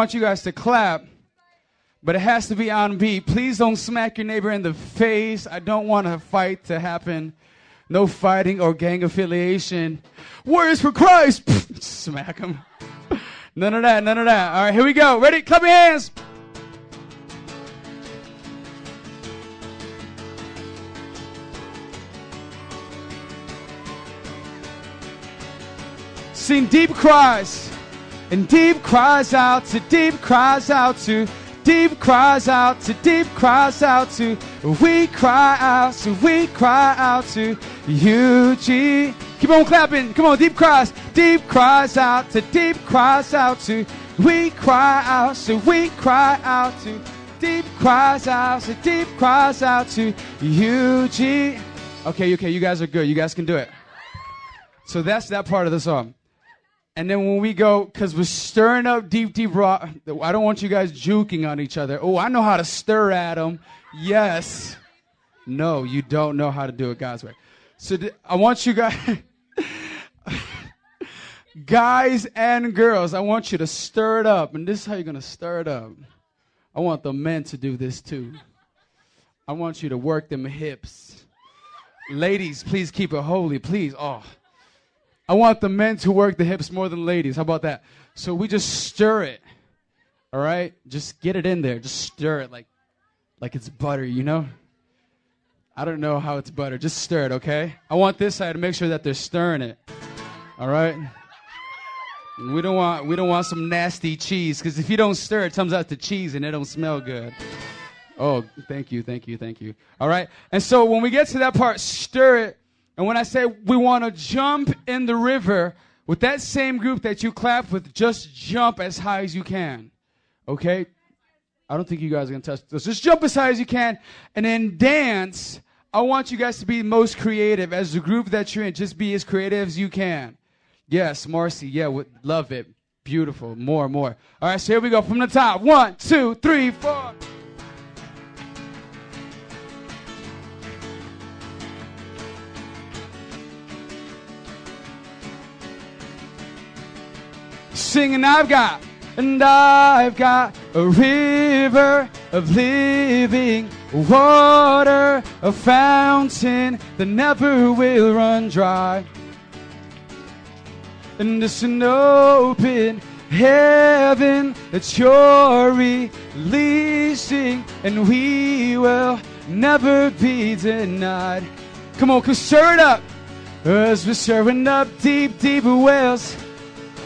want you guys to clap, but it has to be on beat. Please don't smack your neighbor in the face. I don't want a fight to happen. No fighting or gang affiliation. Warriors for Christ! smack him. None of that, none of that. All right, here we go. Ready? Clap your hands. Sing deep cries. And deep cries out to deep cries out to deep cries out to deep cries out to. We cry out so we cry out to you G. Keep on clapping. Come on deep cries. Deep cries out to deep cries out to. We cry out so we cry out to. Deep cries out so deep cries out to you G. Okay okay you guys are good. You guys can do it. So that's that part of the song and then when we go, because we're stirring up deep, deep rock, I don't want you guys juking on each other. Oh, I know how to stir at them. Yes. No, you don't know how to do it God's way. So th- I want you guys, guys and girls, I want you to stir it up. And this is how you're going to stir it up. I want the men to do this too. I want you to work them hips. Ladies, please keep it holy, please. Oh. I want the men to work the hips more than ladies. How about that? So we just stir it. All right? Just get it in there. Just stir it like like it's butter, you know? I don't know how it's butter. Just stir it, okay? I want this side to make sure that they're stirring it. All right? We don't want we don't want some nasty cheese because if you don't stir, it comes out to cheese and it don't smell good. Oh, thank you, thank you, thank you. All right? And so when we get to that part, stir it and when I say we want to jump in the river with that same group that you clap with, just jump as high as you can. Okay? I don't think you guys are going to touch this. Just jump as high as you can. And then dance. I want you guys to be most creative. As the group that you're in, just be as creative as you can. Yes, Marcy. Yeah, would love it. Beautiful. More, more. All right, so here we go from the top. One, two, three, four. Singing, I've got, and I've got a river of living water, a fountain that never will run dry. And it's an open heaven that you're releasing, and we will never be denied. Come on, cause stir it up. As we're stirring up deep, deep wells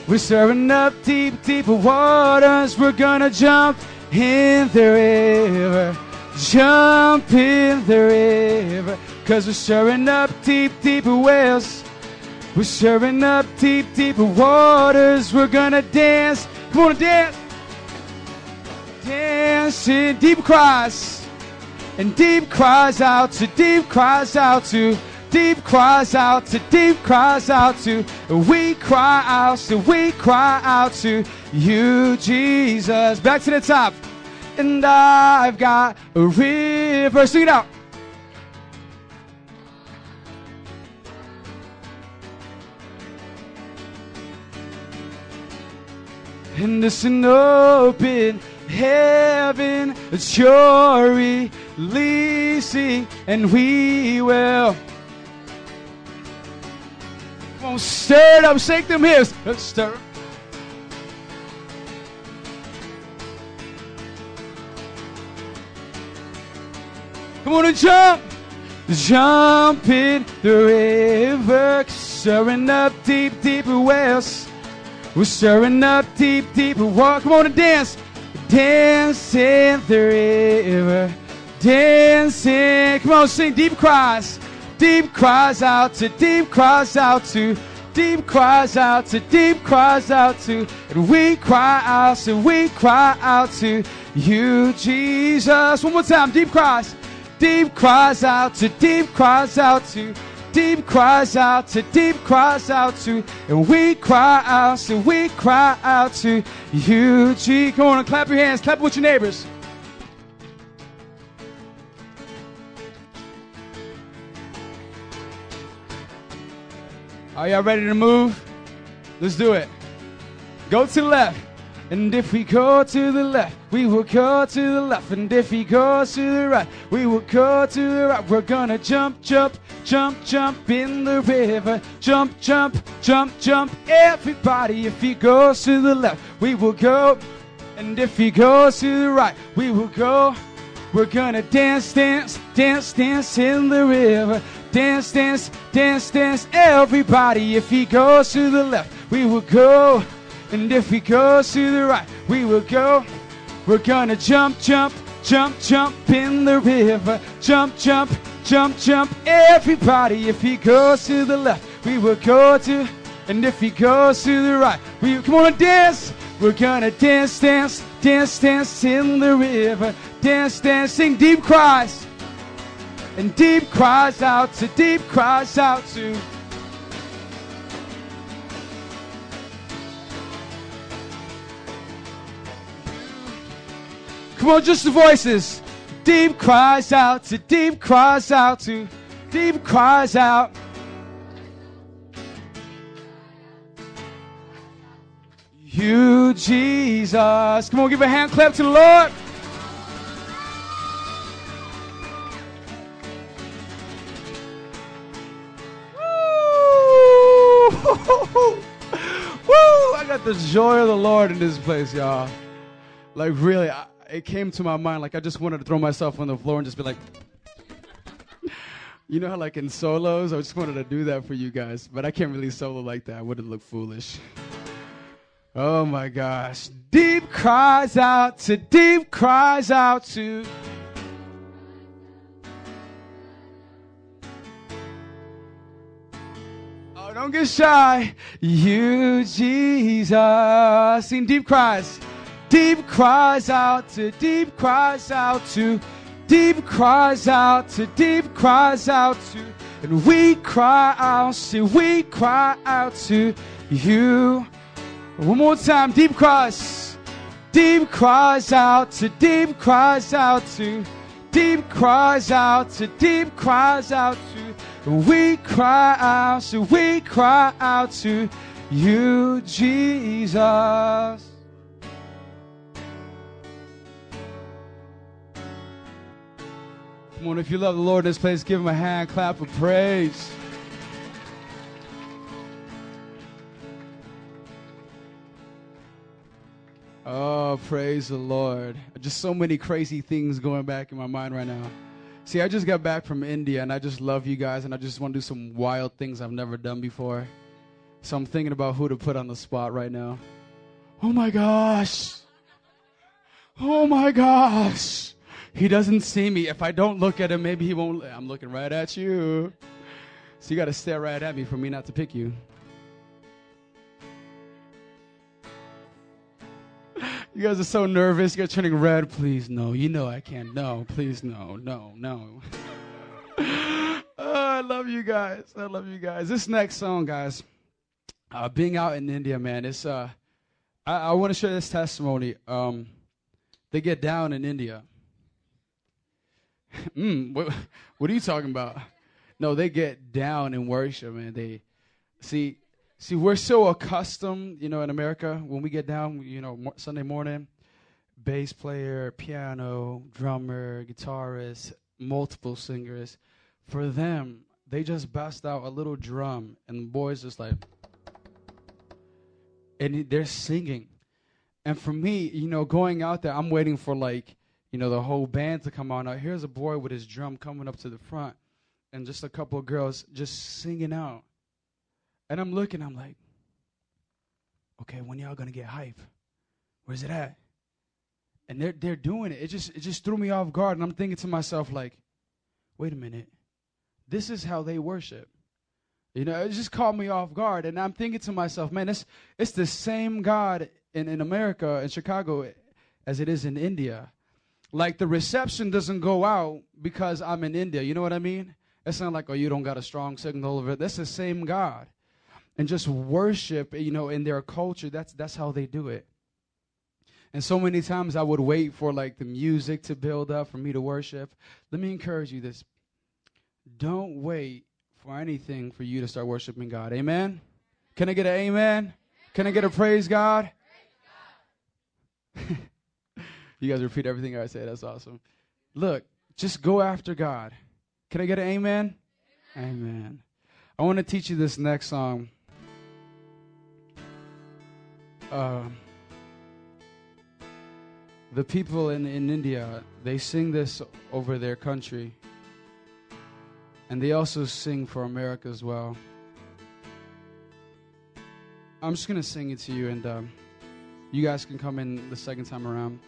we're stirring up deep, deep waters. We're gonna jump in the river. Jump in the river. Cause we're stirring up deep, deep wells. We're stirring up deep, deep waters. We're gonna dance. Come on, dance. Dance in deep cries. And deep cries out to deep cries out to deep cries out to deep cries out to we cry out to we cry out to you jesus. Back to the top. And i've got a river. Sing it out. And it's an open heaven that you're releasing and we will Come on, stir it up, shake them hips. Let's stir. Come on and jump. Jump in the river, stirring up deep, deep wells. We're stirring up deep, deep water. Come on and dance. Dance in the river. Dancing. Come on, sing deep cries. Deep cries out to deep cries out to deep cries out to deep cries out to. And we cry out so we cry out to you Jesus. One more time deep cries. Deep cries out to deep cries out to deep cries out to deep cries out to. And we cry out so we cry out to you Jesus. Come on and clap your hands. Clap with your neighbors Are y'all ready to move? Let's do it. Go to the left. And if we go to the left, we will go to the left. And if he goes to the right, we will go to the right. We're gonna jump, jump, jump, jump in the river. Jump, jump, jump, jump. Everybody, if he goes to the left, we will go. And if he goes to the right, we will go. We're gonna dance, dance, dance, dance in the river. Dance, dance, dance, dance. Everybody, if he goes to the left, we will go. And if he goes to the right, we will go. We're gonna jump, jump, jump, jump in the river. Jump, jump, jump, jump. Everybody, if he goes to the left, we will go to. And if he goes to the right, we come on and dance. We're gonna dance, dance, dance, dance in the river. Dance, dance, sing deep cries. And deep cries out to deep cries out to. Come on, just the voices. Deep cries out to deep cries out to deep cries out. You, Jesus. Come on, give a hand clap to the Lord. Woo! Woo! I got the joy of the Lord in this place, y'all. Like, really, I, it came to my mind like I just wanted to throw myself on the floor and just be like, you know how like in solos, I just wanted to do that for you guys, but I can't really solo like that. I would have looked foolish. Oh my gosh. Deep cries out to deep cries out to. Oh, don't get shy. You, Jesus. Sing deep cries. Deep cries out to deep cries out to deep cries out to deep cries out to and we cry out see we cry out to you one more time deep cries deep cries out to deep cries out to. Deep cries out to deep cries out to. We cry out so we cry out to you jesus. Come on, if you love the Lord in this place, give him a hand clap of praise. Oh, praise the Lord. Just so many crazy things going back in my mind right now. See, I just got back from India and I just love you guys and I just want to do some wild things I've never done before. So I'm thinking about who to put on the spot right now. Oh my gosh. Oh my gosh. He doesn't see me. If I don't look at him, maybe he won't. I'm looking right at you. So you got to stare right at me for me not to pick you. You guys are so nervous. You're turning red. Please, no. You know I can't. No, please, no, no, no. oh, I love you guys. I love you guys. This next song, guys, uh, being out in India, man, it's uh, I, I want to share this testimony. Um, they get down in India. mm, what, what are you talking about? No, they get down in worship, man. They see See, we're so accustomed, you know, in America, when we get down, you know, Sunday morning, bass player, piano, drummer, guitarist, multiple singers. For them, they just bust out a little drum, and the boys just like, and they're singing. And for me, you know, going out there, I'm waiting for like, you know, the whole band to come on. Now, here's a boy with his drum coming up to the front, and just a couple of girls just singing out. And I'm looking, I'm like, okay, when y'all gonna get hype? Where's it at? And they're they're doing it. It just it just threw me off guard. And I'm thinking to myself, like, wait a minute. This is how they worship. You know, it just caught me off guard. And I'm thinking to myself, man, it's it's the same God in, in America, in Chicago, as it is in India. Like the reception doesn't go out because I'm in India. You know what I mean? It's not like, oh, you don't got a strong signal over it. That's the same God and just worship, you know, in their culture. That's that's how they do it. And so many times I would wait for like the music to build up for me to worship. Let me encourage you this. Don't wait for anything for you to start worshiping God. Amen. Can I get an amen? Can I get a praise God? you guys repeat everything I say. That's awesome. Look, just go after God. Can I get an amen? Amen. amen. I want to teach you this next song. Uh, the people in, in India, they sing this over their country. And they also sing for America as well. I'm just going to sing it to you, and um, you guys can come in the second time around.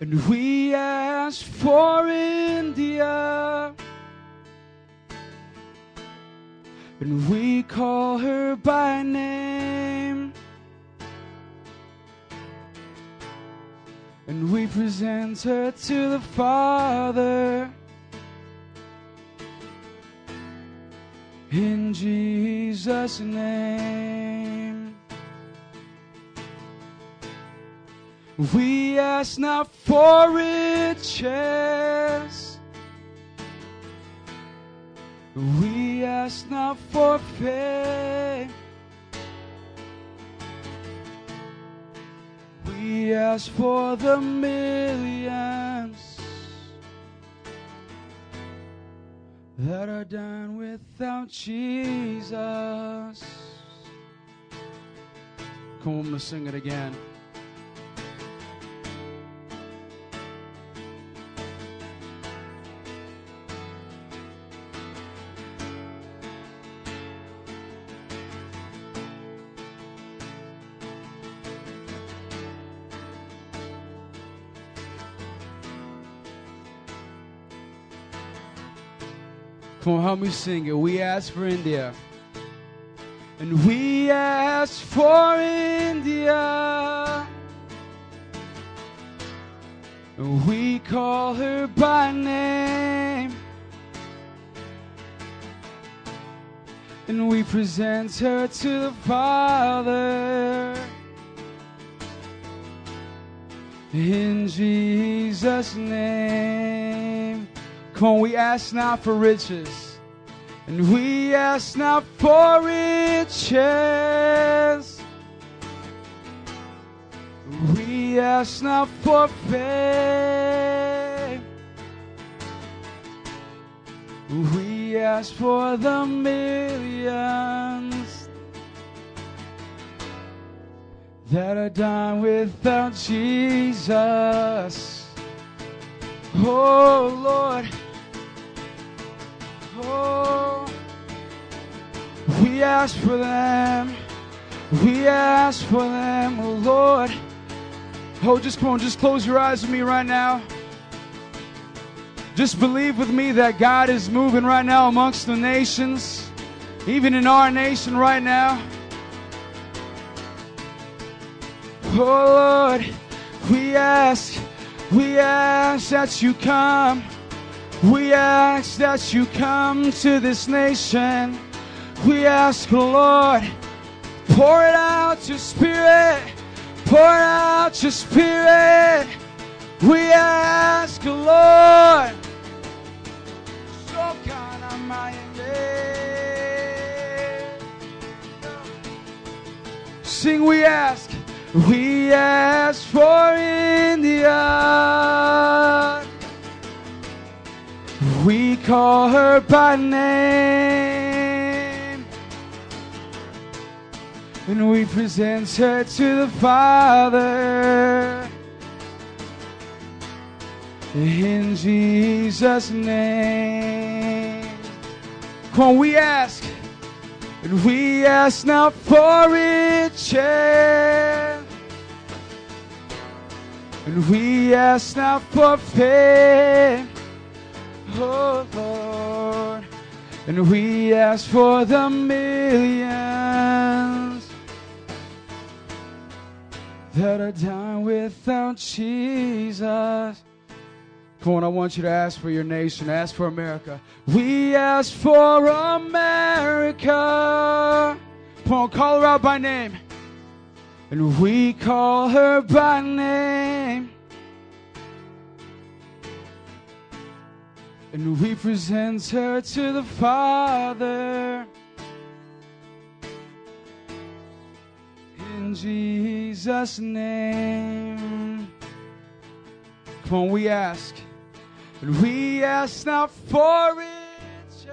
And we ask for India. And we call her by name. And we present her to the Father. In Jesus' name. We ask not for riches. We ask not for fame. We ask for the millions that are done without Jesus. Come on, gonna sing it again. Come on, help me sing it. We ask for India. And we ask for India. And we call her by name. And we present her to the Father. In Jesus' name. We ask not for riches. And we ask not for riches. We ask not for fame. We ask for the millions that are done without Jesus. Oh Lord. Oh, we ask for them. We ask for them, oh Lord. Oh, just come on, just close your eyes with me right now. Just believe with me that God is moving right now amongst the nations, even in our nation right now. Oh Lord, we ask, we ask that you come. We ask that you come to this nation. We ask, oh Lord, pour it out your spirit. Pour out your spirit. We ask, oh Lord. Of my Sing, we ask. We ask for India. We call her by name. And we present her to the Father. In Jesus' name. Come on, we ask. And we ask now for riches. And we ask now for fame oh Lord. And we ask for the millions that are dying without Jesus. Come on, I want you to ask for your nation. Ask for America. We ask for America. Come on, call her out by name. And we call her by name. And we present her to the Father. In Jesus' name. Come on, we ask. And we ask not for riches.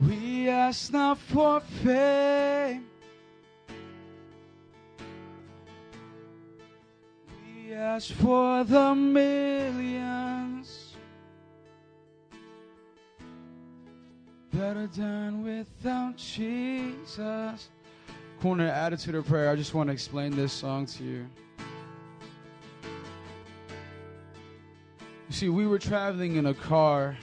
We ask not for fame. Ask for the millions that are done without Jesus. Corner attitude of prayer. I just want to explain this song to you. You see, we were traveling in a car,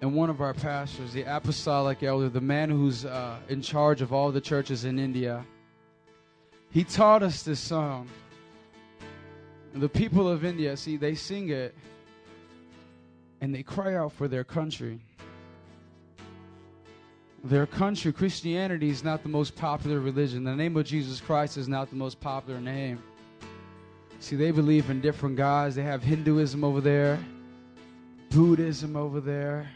and one of our pastors, the apostolic elder, the man who's uh, in charge of all the churches in India, he taught us this song. The people of India, see, they sing it and they cry out for their country. Their country, Christianity, is not the most popular religion. The name of Jesus Christ is not the most popular name. See, they believe in different gods. They have Hinduism over there, Buddhism over there.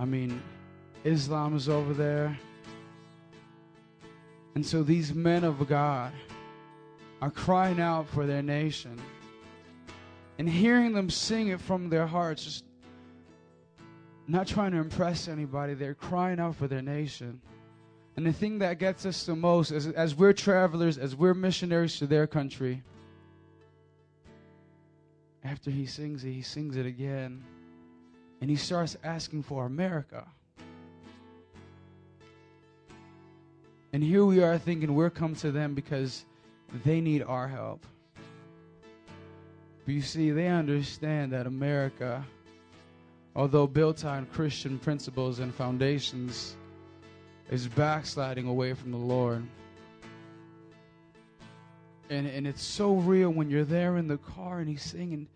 I mean, Islam is over there. And so these men of God are crying out for their nation. And hearing them sing it from their hearts, just not trying to impress anybody, they're crying out for their nation. And the thing that gets us the most is as we're travelers, as we're missionaries to their country, after he sings it, he sings it again. And he starts asking for America. And here we are thinking we're come to them because they need our help. But you see, they understand that America, although built on Christian principles and foundations, is backsliding away from the Lord. And, and it's so real when you're there in the car and he's singing,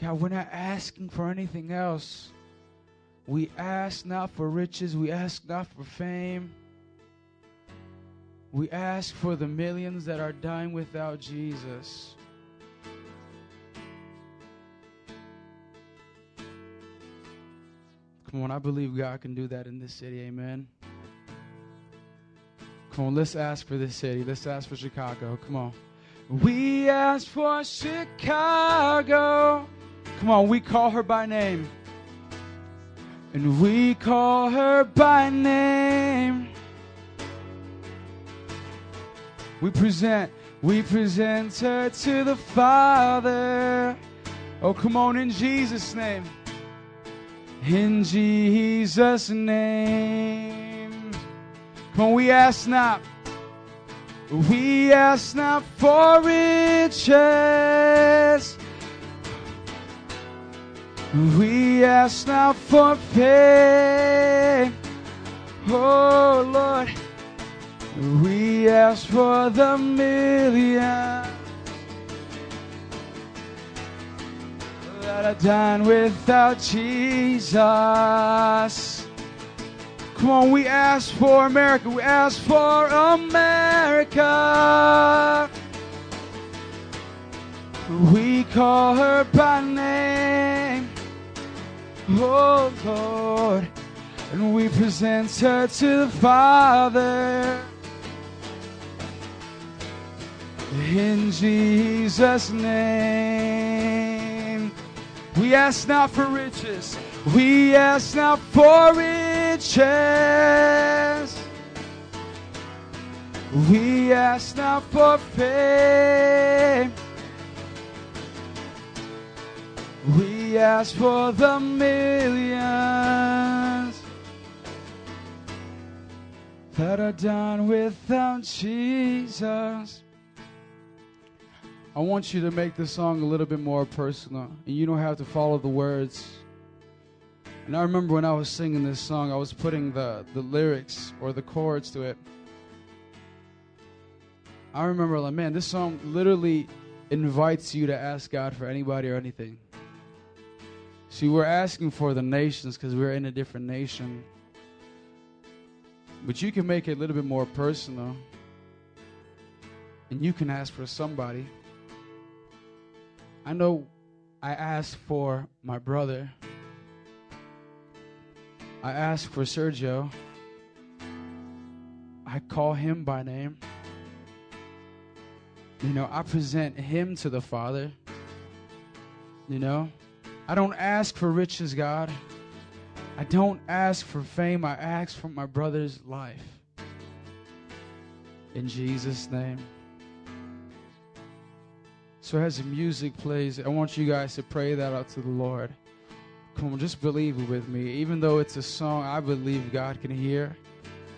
God, we're not asking for anything else. We ask not for riches, we ask not for fame. We ask for the millions that are dying without Jesus. Come on, I believe God can do that in this city. Amen. Come on, let's ask for this city. Let's ask for Chicago. Come on. We ask for Chicago. Come on, we call her by name. And we call her by name. We present, we present her to the Father. Oh, come on, in Jesus' name. In Jesus' name. Come on, we ask not. We ask not for riches. We ask not for fame. Oh Lord, we ask for the million that are done without Jesus. Come on, we ask for America. We ask for America. We call her by name. Oh Lord. And we present her to the Father. In Jesus' name. We ask not for riches. We ask not for riches. We ask not for fame. We ask for the millions that are done without Jesus. I want you to make this song a little bit more personal, and you don't have to follow the words. And I remember when I was singing this song, I was putting the, the lyrics or the chords to it. I remember, like, man, this song literally invites you to ask God for anybody or anything. See, we're asking for the nations because we're in a different nation. But you can make it a little bit more personal. And you can ask for somebody. I know I asked for my brother. I ask for Sergio. I call him by name. You know, I present him to the Father. You know, I don't ask for riches, God. I don't ask for fame. I ask for my brother's life. In Jesus' name. So, as the music plays, I want you guys to pray that out to the Lord. Come on, just believe with me. Even though it's a song I believe God can hear,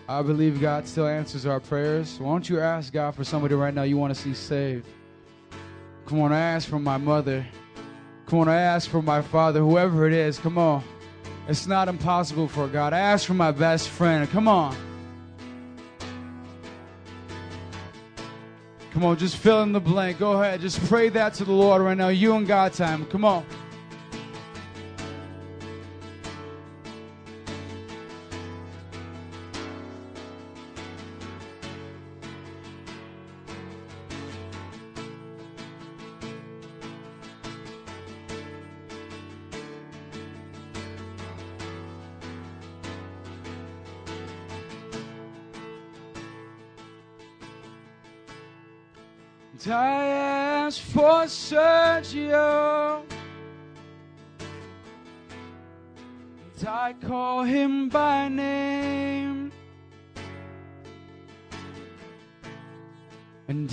I believe God still answers our prayers. Why don't you ask God for somebody right now you want to see saved? Come on, I ask for my mother. Come on, I ask for my father, whoever it is. Come on. It's not impossible for God. I ask for my best friend. Come on. Come on, just fill in the blank. Go ahead. Just pray that to the Lord right now. You and God time. Come on.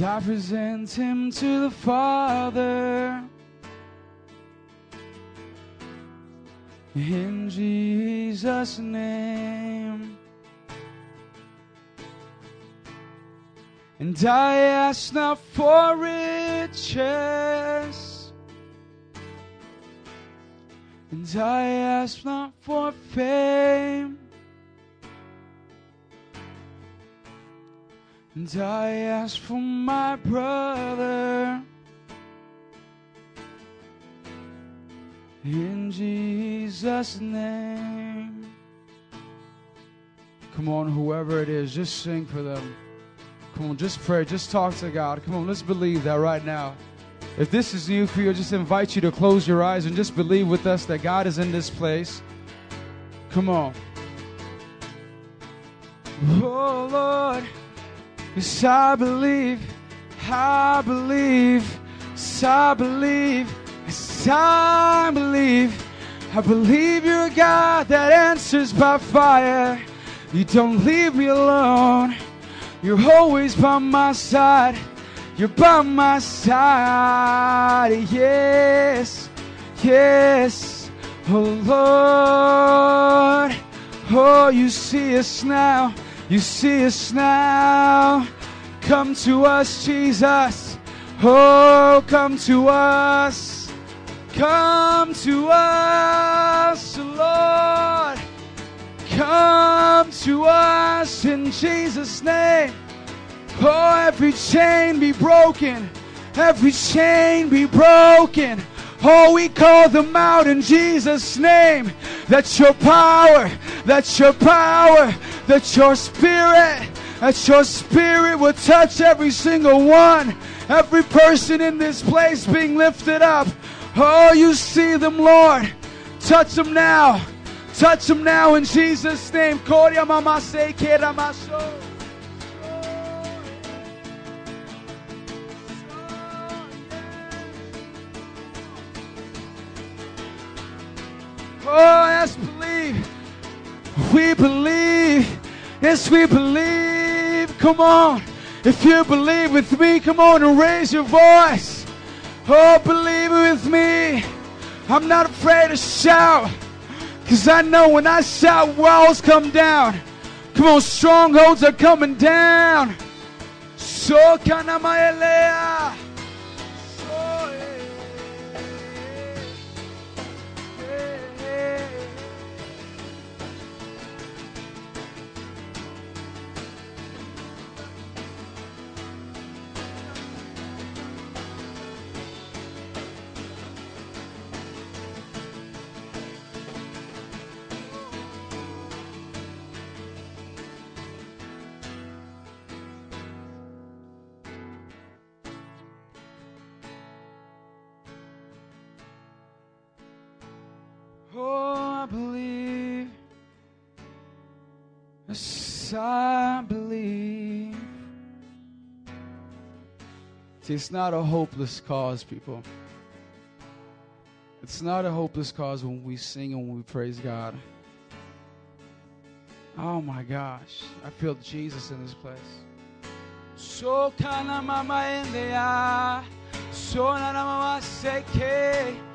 I present him to the Father. In Jesus' name. And I ask not for riches, and I ask not for fame, and I ask for my brother. In Jesus' name. Come on, whoever it is, just sing for them. Come on, just pray. Just talk to God. Come on, let's believe that right now. If this is new for you, I just invite you to close your eyes and just believe with us that God is in this place. Come on. Oh Lord, yes, I believe, I believe, yes, I believe, yes, I believe, I believe you're a God that answers by fire. You don't leave me alone. You're always by my side. You're by my side. Yes, yes. Oh Lord. Oh, you see us now. You see us now. Come to us, Jesus. Oh, come to us. Come to us, Lord. Come to us in Jesus' name. Oh, every chain be broken. Every chain be broken. Oh, we call them out in Jesus' name. That's your power, That's your power, that your spirit, that your spirit will touch every single one. Every person in this place being lifted up. Oh, you see them, Lord. Touch them now. Touch them now in Jesus' name. Maso. Oh, oh, yes, believe. We believe. Yes, we believe. Come on. If you believe with me, come on and raise your voice. Oh, believe with me. I'm not afraid to shout. Because I know when I shout, walls come down. Come on, strongholds are coming down. So can Oh, I believe. Yes, I believe. See, it's not a hopeless cause, people. It's not a hopeless cause when we sing and when we praise God. Oh my gosh, I feel Jesus in this place. So kana mama baba endea namaso, so na mama seke.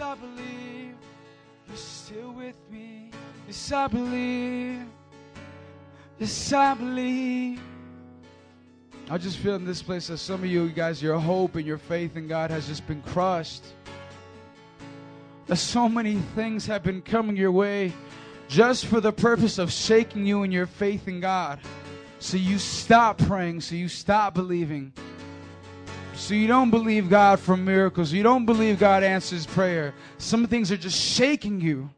I believe, you're still with me. Yes, I believe. Yes, I believe. I just feel in this place that some of you guys, your hope and your faith in God has just been crushed. That so many things have been coming your way just for the purpose of shaking you in your faith in God. So you stop praying, so you stop believing. So you don't believe God for miracles. You don't believe God answers prayer. Some things are just shaking you.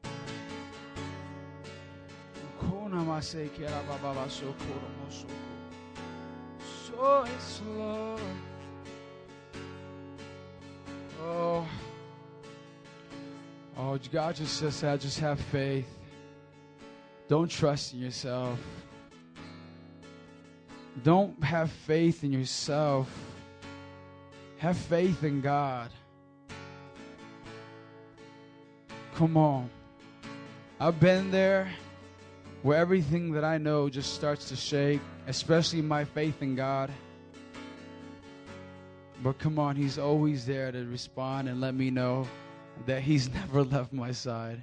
So it's Lord. Oh. Oh, God just says that. Just have faith. Don't trust in yourself. Don't have faith in yourself. Have faith in God. Come on. I've been there where everything that I know just starts to shake, especially my faith in God. But come on, He's always there to respond and let me know that He's never left my side.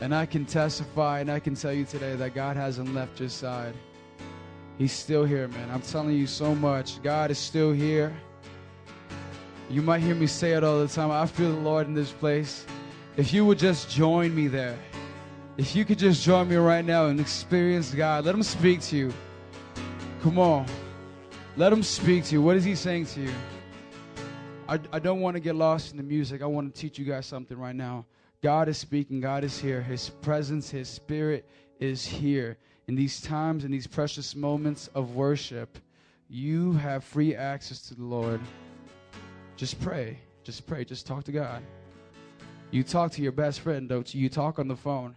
And I can testify and I can tell you today that God hasn't left your side. He's still here, man. I'm telling you so much. God is still here. You might hear me say it all the time. I feel the Lord in this place. If you would just join me there, if you could just join me right now and experience God, let Him speak to you. Come on. Let Him speak to you. What is He saying to you? I, I don't want to get lost in the music. I want to teach you guys something right now. God is speaking, God is here. His presence, His Spirit is here in these times, in these precious moments of worship, you have free access to the Lord. Just pray. Just pray. Just talk to God. You talk to your best friend, don't you? You talk on the phone.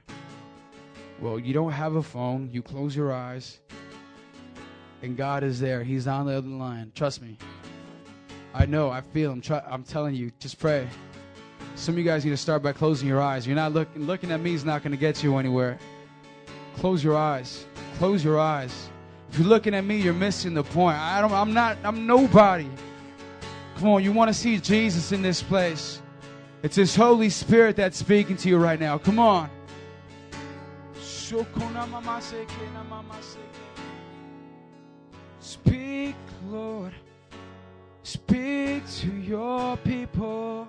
Well, you don't have a phone. You close your eyes, and God is there. He's on the other line. Trust me. I know. I feel him. I'm telling you. Just pray. Some of you guys need to start by closing your eyes. You're not looking. Looking at me is not going to get you anywhere. Close your eyes. Close your eyes. If you're looking at me, you're missing the point. I don't I'm not I'm nobody. Come on, you want to see Jesus in this place. It's his Holy Spirit that's speaking to you right now. Come on. Speak, Lord. Speak to your people.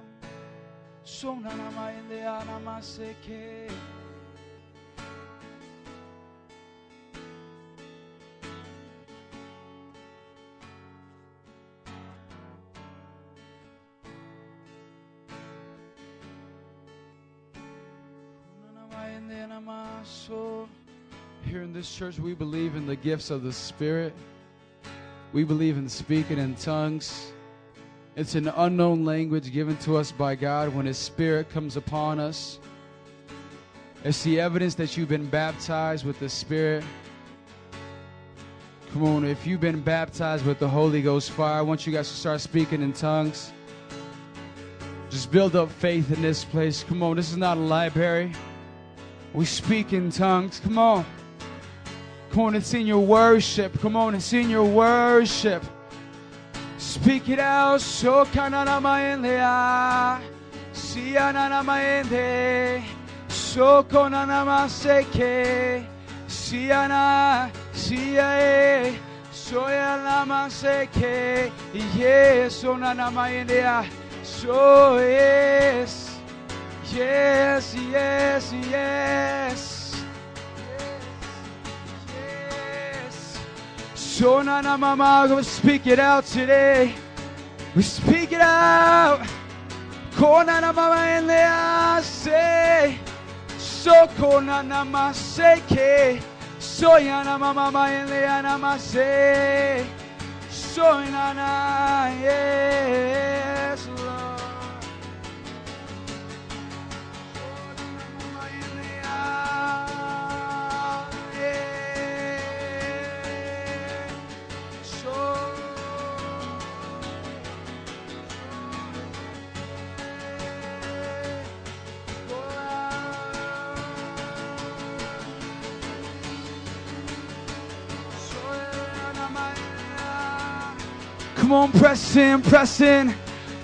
Here in this church, we believe in the gifts of the Spirit. We believe in speaking in tongues. It's an unknown language given to us by God when His Spirit comes upon us. It's the evidence that you've been baptized with the Spirit. Come on, if you've been baptized with the Holy Ghost fire, I want you guys to start speaking in tongues. Just build up faith in this place. Come on, this is not a library. We speak in tongues. Come on. Come on, it's in your worship. Come on, it's in your worship. Speak it out. So kananamaendea. Siananamaende. So konanamaseke. Siana. Siae. Soyanamaseke. Yes, onanamaendea. So yes. Yes, yes, yes. Yes. So na na mama, go speak it out today. We speak it out. Kona na mama in the say. So kona na ma seke. So ya na mama in the na ma say. So na na yes Lord. Come on, press in, press in,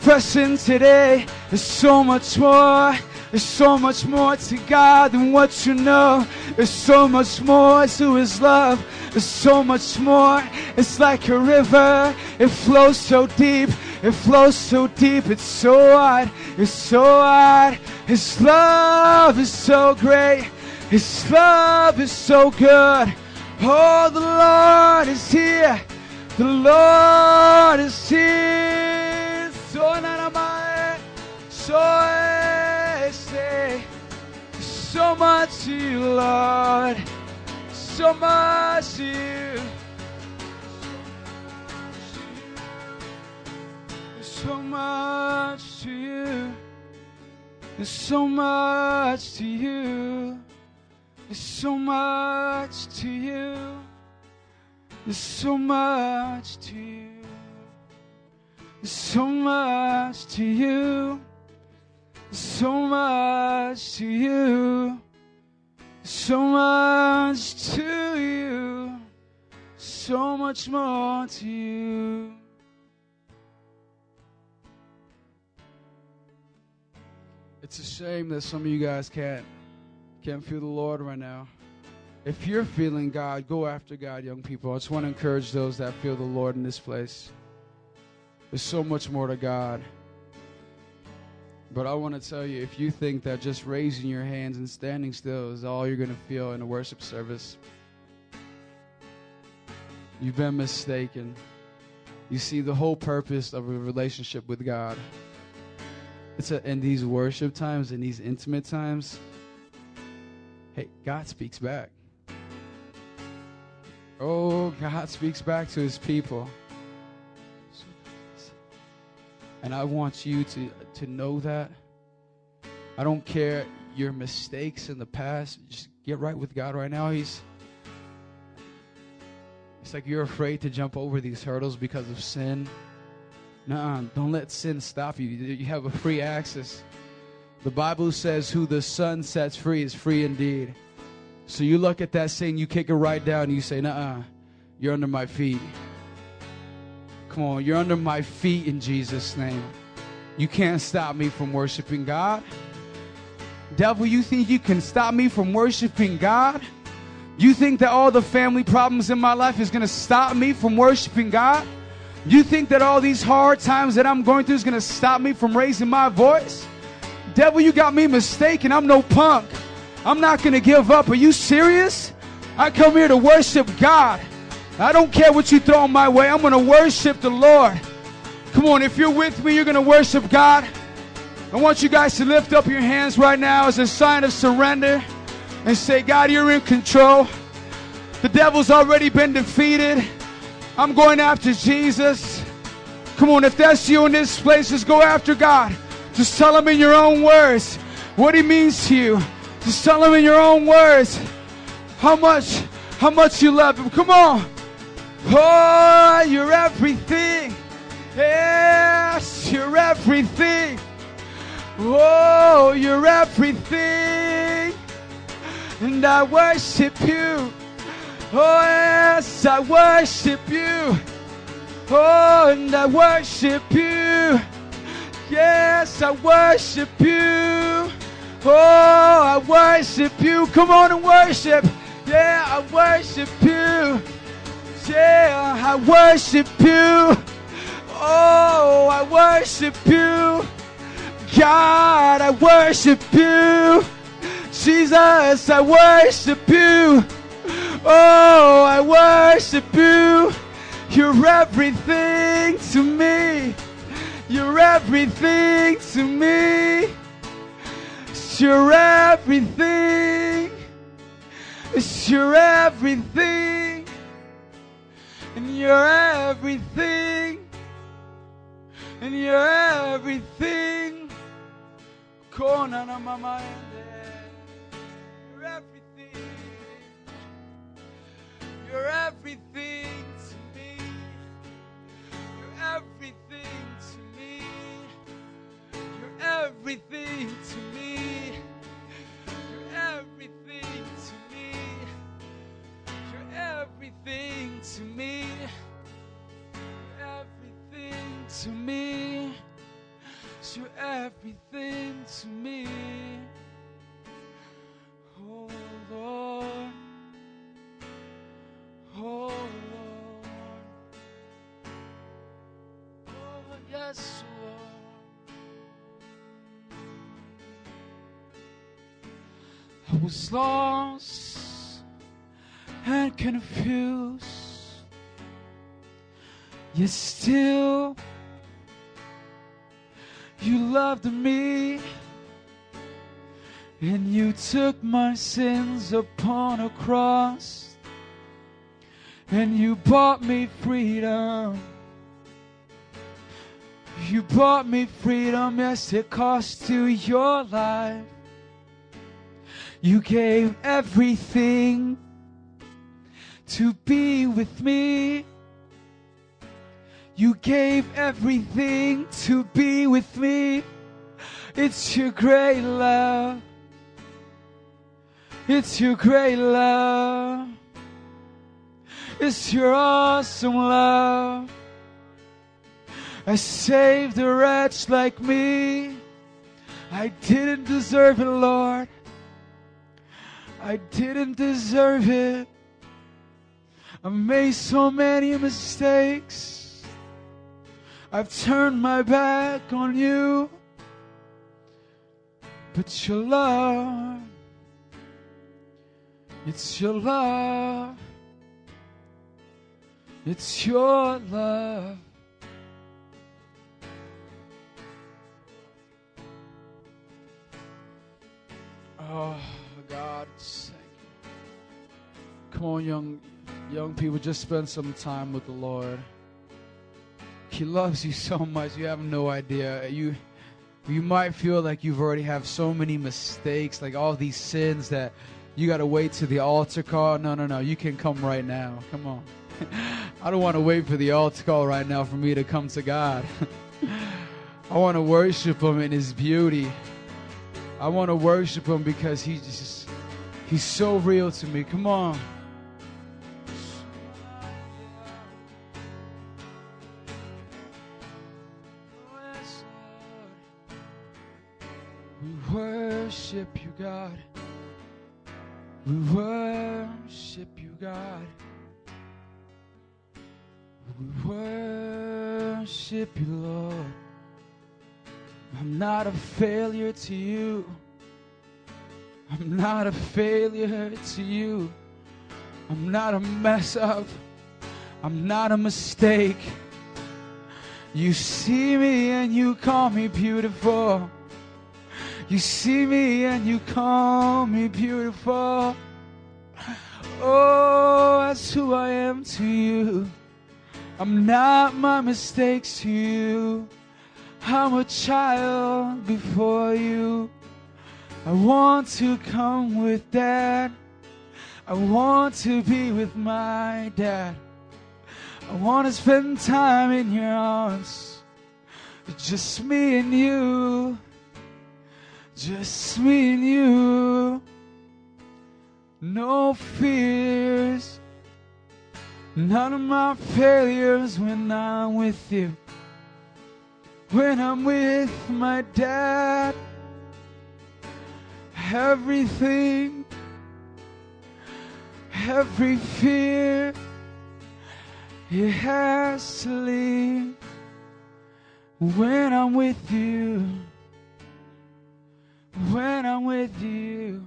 press in today. There's so much more. There's so much more to God than what you know. There's so much more to His love. There's so much more. It's like a river. It flows so deep. It flows so deep. It's so wide. It's so wide. His love is so great. His love is so good. Oh, the Lord is here. The Lord is here. So so say, so much to you, Lord. So much to you. So much to you. There's so much to you. So much to you. So much to you. So much to you. So much to you. So much to you. So much more to you. It's a shame that some of you guys can't can't feel the Lord right now. If you're feeling God, go after God, young people. I just want to encourage those that feel the Lord in this place. There's so much more to God. But I want to tell you if you think that just raising your hands and standing still is all you're going to feel in a worship service, you've been mistaken. You see, the whole purpose of a relationship with God, it's a, in these worship times, in these intimate times, hey, God speaks back. Oh, God speaks back to his people. And I want you to, to know that. I don't care your mistakes in the past. Just get right with God right now. He's it's like you're afraid to jump over these hurdles because of sin. No, don't let sin stop you. You have a free access. The Bible says, Who the Son sets free is free indeed. So you look at that sin, you kick it right down, and you say, Nah, you're under my feet. Come on, you're under my feet in Jesus' name. You can't stop me from worshiping God. Devil, you think you can stop me from worshiping God? You think that all the family problems in my life is going to stop me from worshiping God? You think that all these hard times that I'm going through is going to stop me from raising my voice? Devil, you got me mistaken. I'm no punk. I'm not going to give up. Are you serious? I come here to worship God. I don't care what you throw in my way. I'm going to worship the Lord. Come on, if you're with me, you're going to worship God. I want you guys to lift up your hands right now as a sign of surrender and say, God, you're in control. The devil's already been defeated. I'm going after Jesus. Come on, if that's you in this place, just go after God. Just tell him in your own words what he means to you. Just tell him in your own words how much, how much you love him. Come on. Oh, you're everything. Yes, you're everything. Oh, you're everything. And I worship you. Oh, yes, I worship you. Oh, and I worship you. Yes, I worship you. Oh, I worship you. Come on and worship. Yeah, I worship you. Yeah, I worship you. Oh, I worship you. God, I worship you. Jesus, I worship you. Oh, I worship you. You're everything to me. You're everything to me. You're everything. You're everything. And you're everything. And you're everything. Kona na mama You're everything. You're everything to me. You're everything to me. You're everything to me. Everything to me. Everything to me. You're everything to me. Oh Lord. Oh Lord. Oh yes, Lord. I was lost and confused. Yet still, you loved me. And you took my sins upon a cross. And you bought me freedom. You bought me freedom, yes, it cost you your life. You gave everything to be with me. You gave everything to be with me. It's your great love. It's your great love. It's your awesome love. I saved a wretch like me. I didn't deserve it, Lord. I didn't deserve it. I made so many mistakes. I've turned my back on you. But your love, it's your love, it's your love. Oh God. Come on, young young people, just spend some time with the Lord. He loves you so much. You have no idea. You you might feel like you've already have so many mistakes, like all these sins that you got to wait to the altar call. No, no, no. You can come right now. Come on. I don't want to wait for the altar call right now for me to come to God. I want to worship Him in His beauty. I want to worship Him because He's just, He's so real to me. Come on. Worship you, God. We worship you, God. We worship you, Lord. I'm not a failure to you. I'm not a failure to you. I'm not a mess up. I'm not a mistake. You see me and you call me beautiful. You see me and you call me beautiful. Oh, that's who I am to you. I'm not my mistakes to you. I'm a child before you. I want to come with dad. I want to be with my dad. I want to spend time in your arms. Just me and you. Just me and you. No fears. None of my failures when I'm with you. When I'm with my dad. Everything. Every fear. It has to leave. When I'm with you. When I'm with you.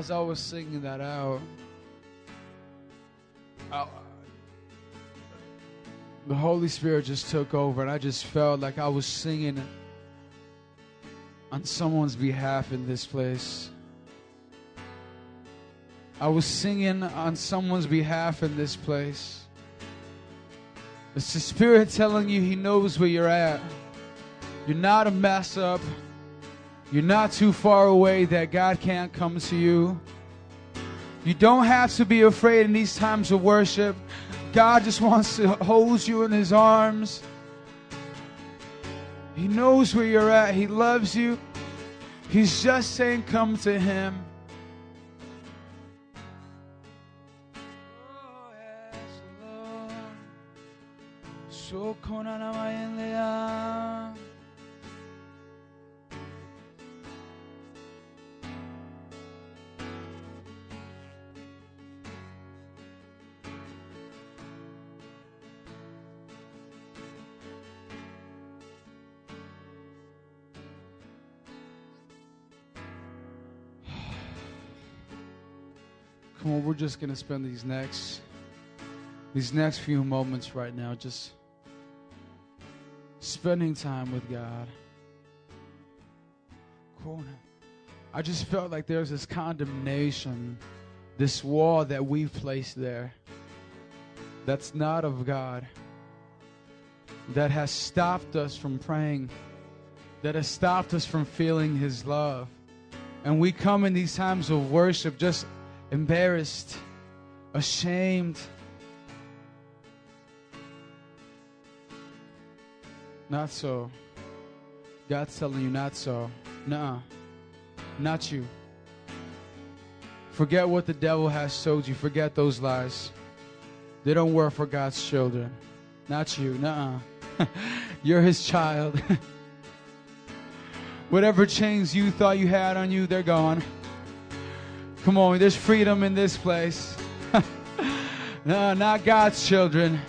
As I was singing that out, I, the Holy Spirit just took over, and I just felt like I was singing on someone's behalf in this place. I was singing on someone's behalf in this place. It's the Spirit telling you He knows where you're at. You're not a mess up. You're not too far away that God can't come to you. You don't have to be afraid in these times of worship. God just wants to hold you in His arms. He knows where you're at. He loves you. He's just saying, Come to Him. So Come we're just going to spend these next these next few moments right now just spending time with God. I just felt like there's this condemnation, this wall that we've placed there that's not of God, that has stopped us from praying, that has stopped us from feeling His love. And we come in these times of worship just embarrassed, ashamed. Not so. God's telling you not so. Nah, Not you. Forget what the devil has told you. Forget those lies. They don't work for God's children. Not you. Nah. You're his child. Whatever chains you thought you had on you, they're gone. Come on, there's freedom in this place. no, not God's children.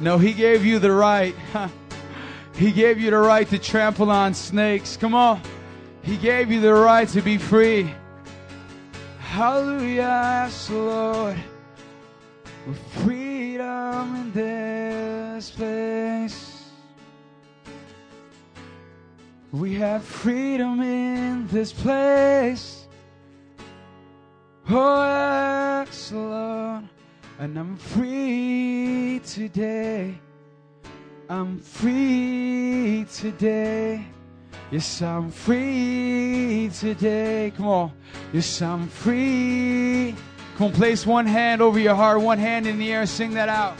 No, He gave you the right. he gave you the right to trample on snakes. Come on. He gave you the right to be free. Hallelujah, Lord. With freedom in this place. We have freedom in this place. Oh, Lord. And I'm free today. I'm free today. Yes, I'm free today. Come on. Yes, I'm free. Come on, place one hand over your heart, one hand in the air, sing that out.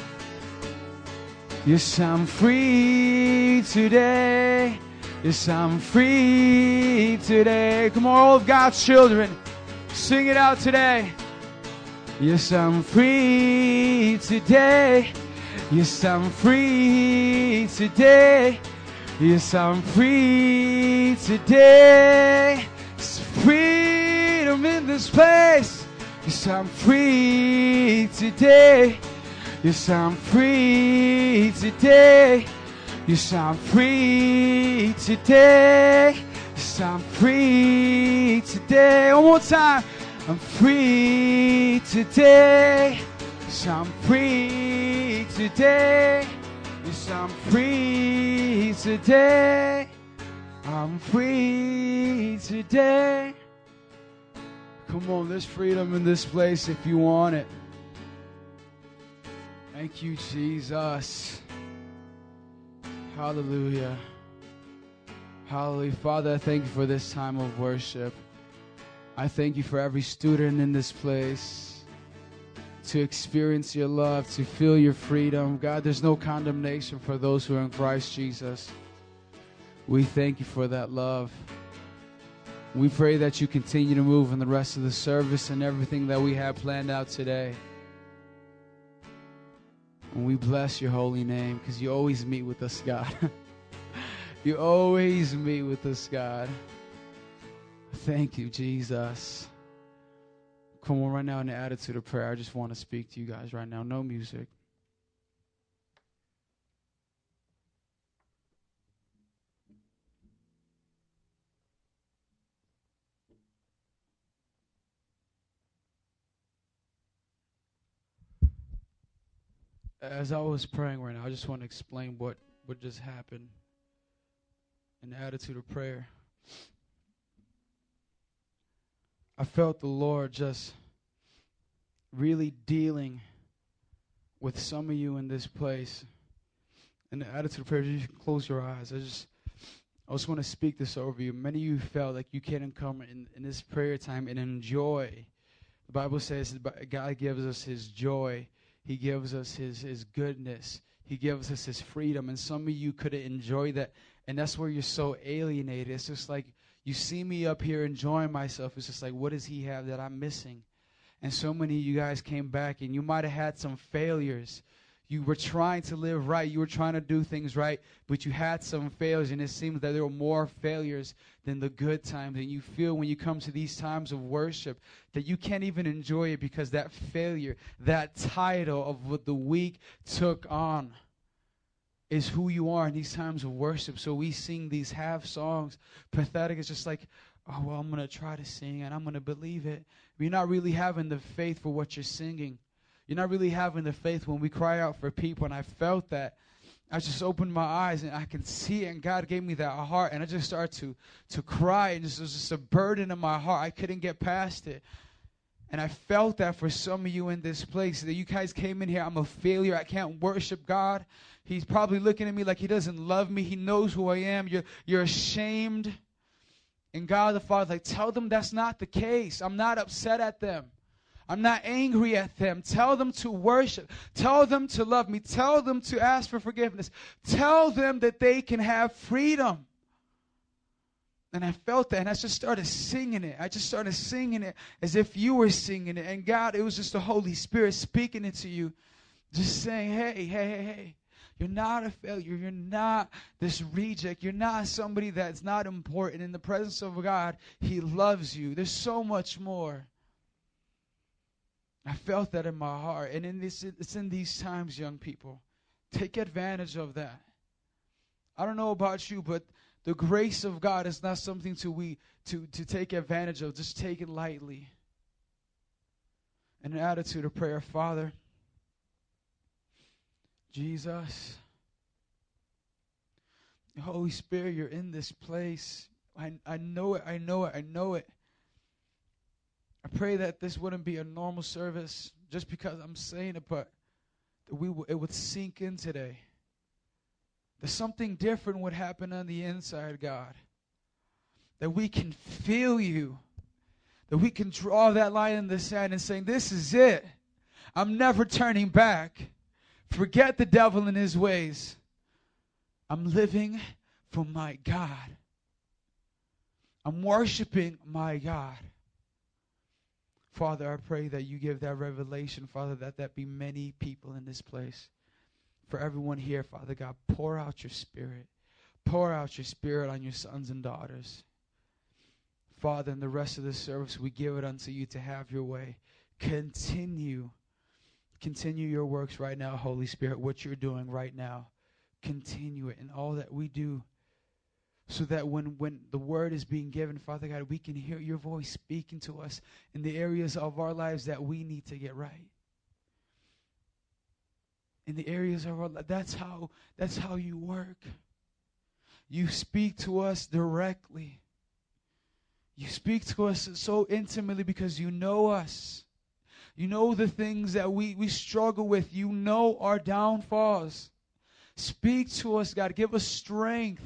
Yes, I'm free today. Yes, I'm free today. Come on, all of God's children. Sing it out today. Yes, I'm free today. Yes, I'm free today. Yes, I'm free today. It's freedom in this place. Yes, I'm free today. Yes, I'm free today. Yes, I'm free today. Yes, I'm free today. One more time. I'm free today. Yes, I'm free today. Yes, I'm free today. I'm free today. Come on, there's freedom in this place if you want it. Thank you, Jesus. Hallelujah. Hallelujah. Father, I thank you for this time of worship. I thank you for every student in this place to experience your love, to feel your freedom. God, there's no condemnation for those who are in Christ Jesus. We thank you for that love. We pray that you continue to move in the rest of the service and everything that we have planned out today. And we bless your holy name because you always meet with us, God. You always meet with us, God. Thank you, Jesus. Come on, right now in the attitude of prayer, I just want to speak to you guys right now. No music. As I was praying right now, I just want to explain what, what just happened in the attitude of prayer. I felt the Lord just really dealing with some of you in this place. In the attitude of prayer, you can close your eyes. I just I just want to speak this over you. Many of you felt like you can't come in, in this prayer time and enjoy. The Bible says God gives us his joy he gives us his, his goodness. He gives us his freedom. And some of you could enjoy that. And that's where you're so alienated. It's just like you see me up here enjoying myself. It's just like, what does he have that I'm missing? And so many of you guys came back and you might have had some failures. You were trying to live right. You were trying to do things right, but you had some failures, and it seems that there were more failures than the good times. And you feel when you come to these times of worship that you can't even enjoy it because that failure, that title of what the week took on, is who you are in these times of worship. So we sing these half songs. Pathetic It's just like, oh, well, I'm going to try to sing and I'm going to believe it. You're not really having the faith for what you're singing. You're not really having the faith when we cry out for people. And I felt that. I just opened my eyes and I can see it, and God gave me that heart, and I just started to to cry, and this was just a burden in my heart. I couldn't get past it. And I felt that for some of you in this place, that you guys came in here, I'm a failure. I can't worship God. He's probably looking at me like he doesn't love me. He knows who I am. You're, you're ashamed. And God the Father, like, tell them that's not the case. I'm not upset at them. I'm not angry at them. Tell them to worship. Tell them to love me. Tell them to ask for forgiveness. Tell them that they can have freedom. And I felt that, and I just started singing it. I just started singing it as if you were singing it. And God, it was just the Holy Spirit speaking it to you, just saying, hey, hey, hey, hey. You're not a failure. You're not this reject. You're not somebody that's not important. In the presence of God, He loves you. There's so much more. I felt that in my heart. And in this, it's in these times, young people. Take advantage of that. I don't know about you, but the grace of God is not something to we to, to take advantage of. Just take it lightly. And an attitude of prayer, Father, Jesus, Holy Spirit, you're in this place. I, I know it, I know it, I know it. I pray that this wouldn't be a normal service just because I'm saying it, but that we w- it would sink in today. That something different would happen on the inside, God. That we can feel you. That we can draw that line in the sand and saying, This is it. I'm never turning back. Forget the devil and his ways. I'm living for my God. I'm worshiping my God. Father, I pray that you give that revelation, Father, that that be many people in this place. For everyone here, Father God, pour out your spirit. Pour out your spirit on your sons and daughters. Father, in the rest of the service, we give it unto you to have your way. Continue. Continue your works right now, Holy Spirit, what you're doing right now. Continue it in all that we do so that when, when the word is being given, Father God, we can hear your voice speaking to us in the areas of our lives that we need to get right. In the areas of our life, that's how that's how you work. You speak to us directly. You speak to us so intimately because you know us. You know the things that we, we struggle with. You know our downfalls. Speak to us, God. Give us strength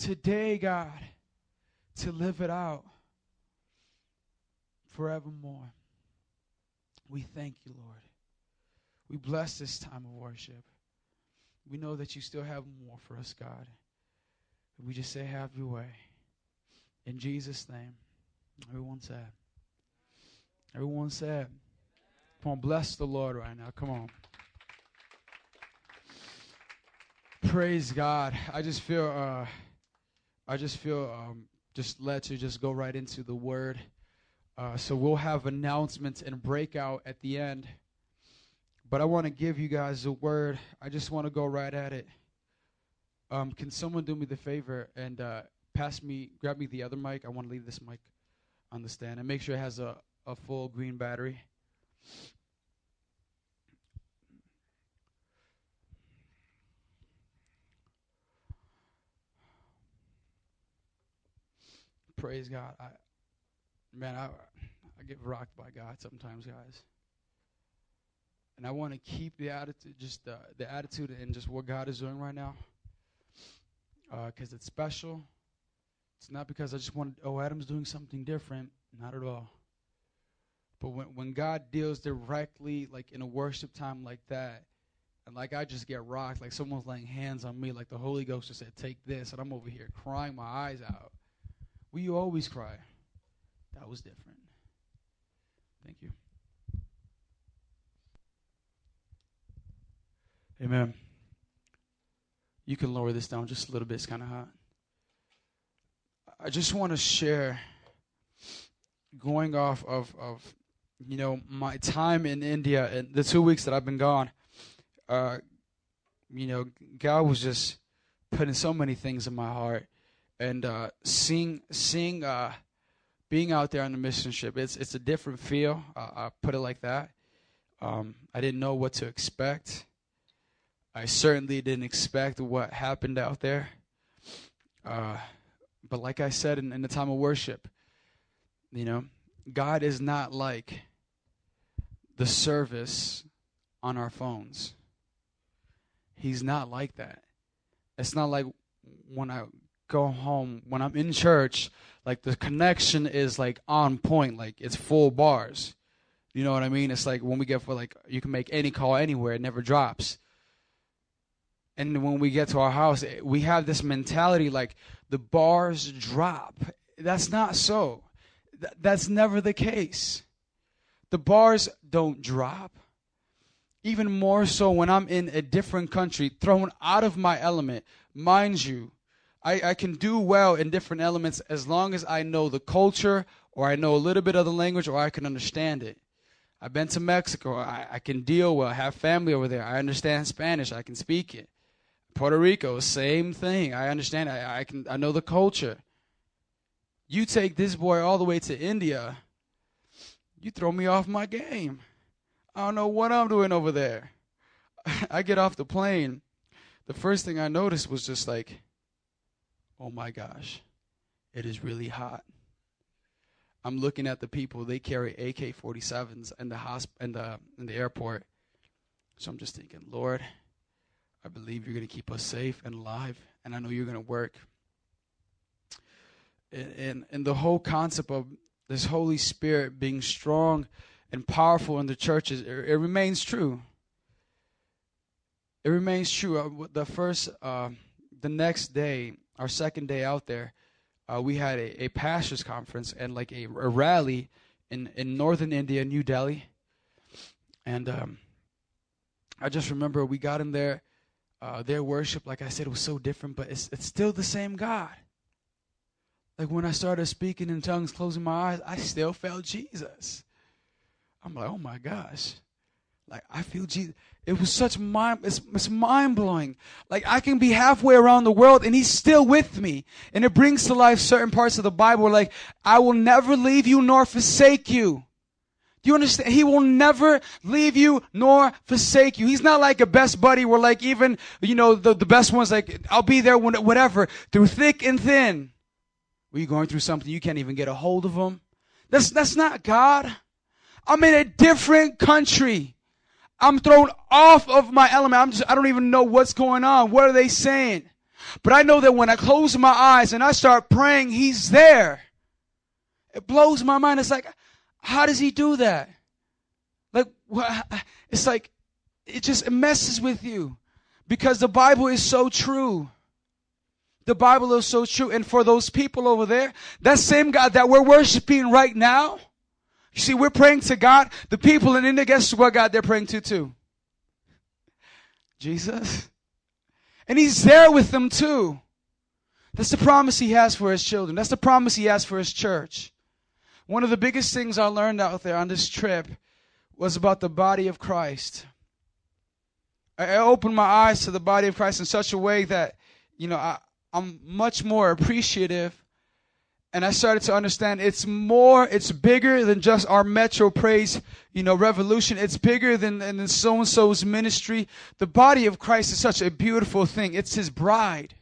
today, God, to live it out forevermore. We thank you, Lord. We bless this time of worship. We know that you still have more for us, God. We just say, have your way. In Jesus' name. Everyone said. Everyone said. Come on, bless the Lord right now. Come on. Praise God. I just feel uh I just feel um, just led to just go right into the word. Uh, so we'll have announcements and breakout at the end. But I want to give you guys a word. I just want to go right at it. Um, can someone do me the favor and uh, pass me, grab me the other mic? I want to leave this mic on the stand and make sure it has a, a full green battery. Praise God. I, man, I, I get rocked by God sometimes, guys. And I want to keep the attitude, just the, the attitude and just what God is doing right now. Because uh, it's special. It's not because I just want, oh, Adam's doing something different. Not at all. But when, when God deals directly, like in a worship time like that, and like I just get rocked, like someone's laying hands on me, like the Holy Ghost just said, take this, and I'm over here crying my eyes out. Will you always cry? That was different. Thank you. Amen. You can lower this down just a little bit. It's kind of hot. I just want to share, going off of, of, you know, my time in India and the two weeks that I've been gone. Uh, you know, God was just putting so many things in my heart, and uh, seeing, seeing, uh, being out there on the mission ship, it's it's a different feel. Uh, I put it like that. Um, I didn't know what to expect. I certainly didn't expect what happened out there. Uh, but like I said in, in the time of worship, you know, God is not like the service on our phones. He's not like that. It's not like when I go home, when I'm in church, like the connection is like on point, like it's full bars. You know what I mean? It's like when we get for like you can make any call anywhere, it never drops. And when we get to our house, eh, we have this mentality like the bars drop. That's not so. Th- that's never the case. The bars don't drop. Even more so when I'm in a different country, thrown out of my element. Mind you, I, I can do well in different elements as long as I know the culture or I know a little bit of the language or I can understand it. I've been to Mexico. I, I can deal well. I have family over there. I understand Spanish. I can speak it. Puerto Rico, same thing. I understand. I, I can. I know the culture. You take this boy all the way to India. You throw me off my game. I don't know what I'm doing over there. I get off the plane. The first thing I noticed was just like, oh my gosh, it is really hot. I'm looking at the people. They carry AK-47s in the hosp- in the in the airport. So I'm just thinking, Lord, I believe you're going to keep us safe and alive, and I know you're going to work. And, and, and the whole concept of this Holy Spirit being strong and powerful in the churches, it, it remains true. It remains true. Uh, the first, uh, the next day, our second day out there, uh, we had a, a pastors conference and like a, a, rally in, in northern India, New Delhi. And um, I just remember we got in there uh, their worship, like I said, was so different, but it's it's still the same God. Like when I started speaking in tongues, closing my eyes, I still felt Jesus. I'm like, oh my gosh. Like I feel Jesus. It was such mind it's, it's mind blowing. Like I can be halfway around the world and he's still with me. And it brings to life certain parts of the Bible like I will never leave you nor forsake you. Do you understand? He will never leave you nor forsake you. He's not like a best buddy where like even, you know, the, the best ones like, I'll be there when, whatever, through thick and thin. Were you going through something you can't even get a hold of him? That's, that's not God. I'm in a different country. I'm thrown off of my element. I'm just, I don't even know what's going on. What are they saying? But I know that when I close my eyes and I start praying, He's there. It blows my mind. It's like, how does he do that? Like, it's like, it just messes with you because the Bible is so true. The Bible is so true. And for those people over there, that same God that we're worshiping right now, you see, we're praying to God. The people in India, guess what God they're praying to too? Jesus. And He's there with them too. That's the promise He has for His children. That's the promise He has for His church. One of the biggest things I learned out there on this trip was about the body of Christ. I opened my eyes to the body of Christ in such a way that, you know, I, I'm much more appreciative. And I started to understand it's more, it's bigger than just our Metro Praise, you know, revolution. It's bigger than, than so and so's ministry. The body of Christ is such a beautiful thing. It's his bride.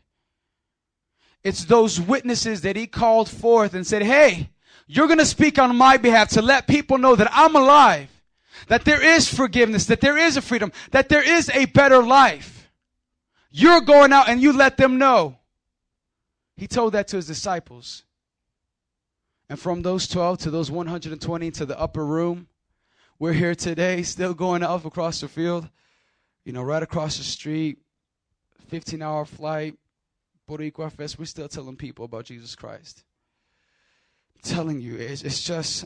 It's those witnesses that he called forth and said, Hey, you're going to speak on my behalf to let people know that I'm alive, that there is forgiveness, that there is a freedom, that there is a better life. You're going out and you let them know. He told that to his disciples. And from those 12 to those 120 to the upper room, we're here today, still going up across the field, you know, right across the street, 15 hour flight, Boricua Fest. We're still telling people about Jesus Christ. I'm telling you, it's, it's just,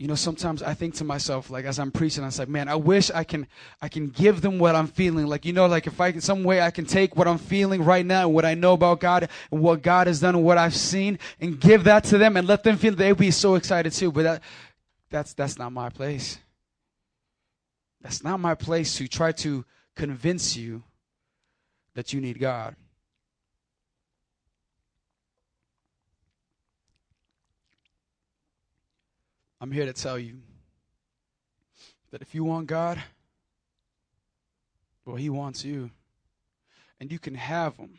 you know, sometimes I think to myself, like as I'm preaching, I am like, man, I wish I can, I can give them what I'm feeling. Like, you know, like if I, some way I can take what I'm feeling right now and what I know about God and what God has done and what I've seen and give that to them and let them feel they'll be so excited too. But that, that's, that's not my place. That's not my place to try to convince you that you need God. I'm here to tell you that if you want God, well, He wants you. And you can have Him.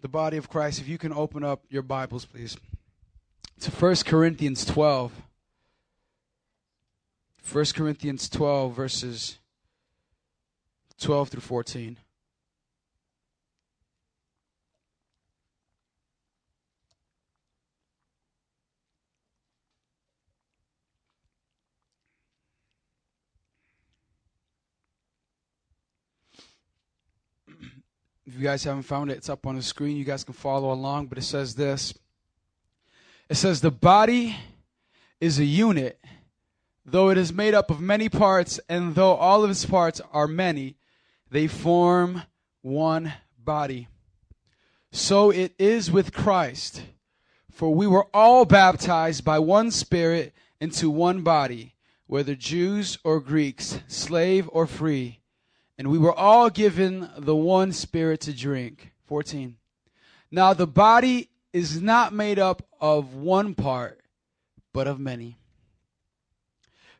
The body of Christ, if you can open up your Bibles, please, to 1 Corinthians 12. 1 Corinthians 12, verses 12 through 14. If you guys haven't found it, it's up on the screen. You guys can follow along, but it says this. It says, The body is a unit, though it is made up of many parts, and though all of its parts are many, they form one body. So it is with Christ. For we were all baptized by one Spirit into one body, whether Jews or Greeks, slave or free and we were all given the one spirit to drink. 14. Now the body is not made up of one part, but of many.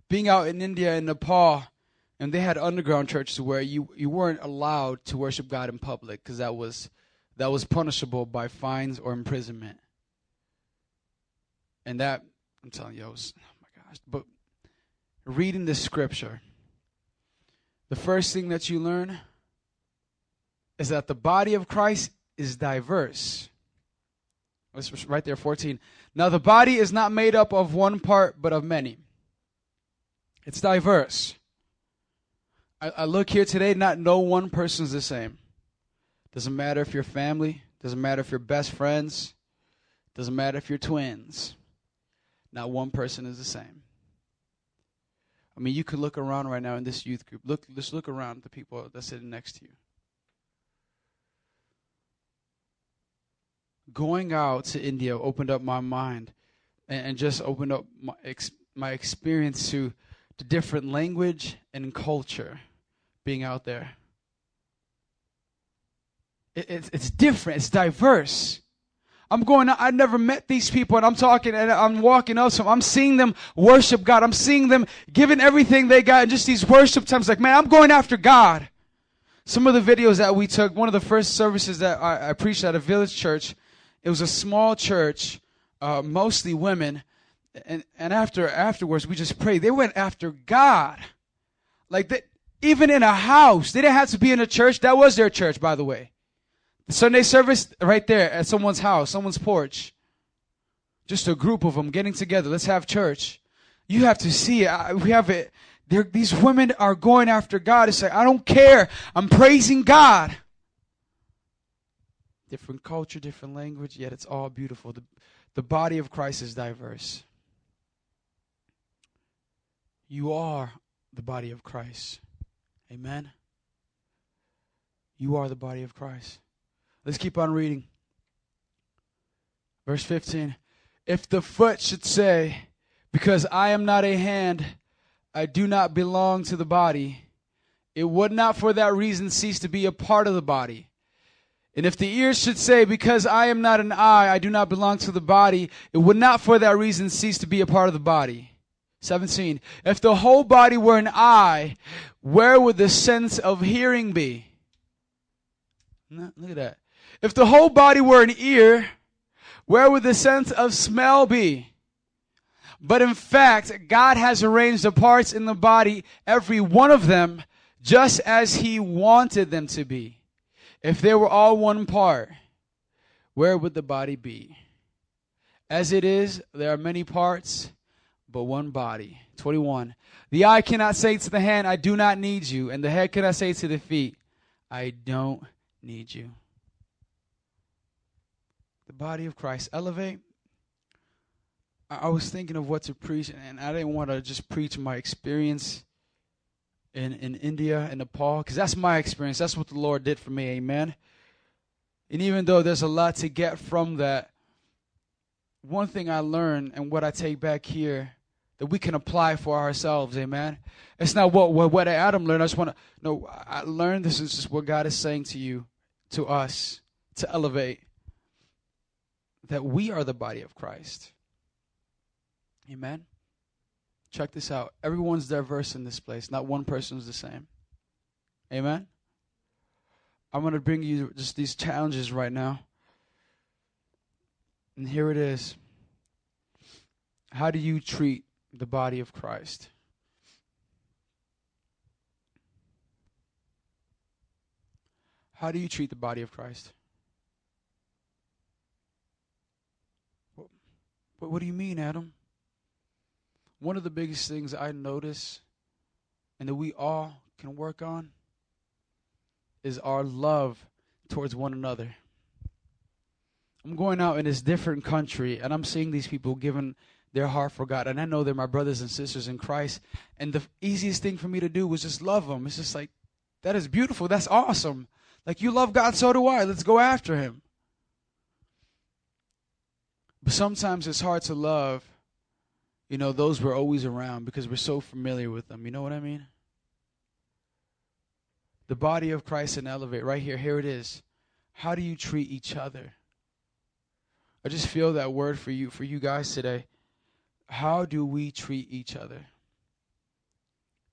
Being out in India and Nepal, and they had underground churches where you, you weren't allowed to worship God in public because that was that was punishable by fines or imprisonment. And that I'm telling you, was, oh my gosh. But reading the scripture, the first thing that you learn is that the body of Christ is diverse. Let's right there, 14. Now, the body is not made up of one part, but of many. It's diverse. I, I look here today, not no one person is the same. Doesn't matter if you're family, doesn't matter if you're best friends, doesn't matter if you're twins. Not one person is the same. I mean, you could look around right now in this youth group. Look, just look around the people that's sitting next to you. Going out to India opened up my mind and, and just opened up my, ex, my experience to, to different language and culture being out there. It, it's, it's different, it's diverse. I'm going, I never met these people and I'm talking and I'm walking up to them. I'm seeing them worship God. I'm seeing them giving everything they got and just these worship times like, man, I'm going after God. Some of the videos that we took, one of the first services that I, I preached at a village church, it was a small church, uh, mostly women. And, and after, afterwards, we just prayed. They went after God. Like even in a house. They didn't have to be in a church. That was their church, by the way. Sunday service right there at someone's house, someone's porch. Just a group of them getting together. Let's have church. You have to see it. We have it. They're, these women are going after God. It's like, I don't care. I'm praising God. Different culture, different language, yet it's all beautiful. The, the body of Christ is diverse. You are the body of Christ. Amen. You are the body of Christ. Let's keep on reading. Verse 15. If the foot should say, Because I am not a hand, I do not belong to the body, it would not for that reason cease to be a part of the body. And if the ears should say, Because I am not an eye, I do not belong to the body, it would not for that reason cease to be a part of the body. 17. If the whole body were an eye, where would the sense of hearing be? Look at that. If the whole body were an ear, where would the sense of smell be? But in fact, God has arranged the parts in the body, every one of them, just as He wanted them to be. If they were all one part, where would the body be? As it is, there are many parts, but one body. 21. The eye cannot say to the hand, I do not need you, and the head cannot say to the feet, I don't need you. Body of Christ. Elevate. I was thinking of what to preach, and I didn't want to just preach my experience in, in India and Nepal, because that's my experience. That's what the Lord did for me. Amen. And even though there's a lot to get from that, one thing I learned and what I take back here that we can apply for ourselves. Amen. It's not what what, what Adam learned. I just want to no. I learned this is just what God is saying to you, to us, to elevate. That we are the body of Christ. Amen. Check this out. Everyone's diverse in this place. Not one person is the same. Amen. I'm going to bring you just these challenges right now. And here it is. How do you treat the body of Christ? How do you treat the body of Christ? But what do you mean, Adam? One of the biggest things I notice and that we all can work on is our love towards one another. I'm going out in this different country and I'm seeing these people giving their heart for God. And I know they're my brothers and sisters in Christ. And the easiest thing for me to do was just love them. It's just like, that is beautiful. That's awesome. Like, you love God, so do I. Let's go after Him. But sometimes it's hard to love, you know, those we're always around because we're so familiar with them. You know what I mean? the body of Christ and elevate right here. Here it is. How do you treat each other? I just feel that word for you, for you guys today. How do we treat each other?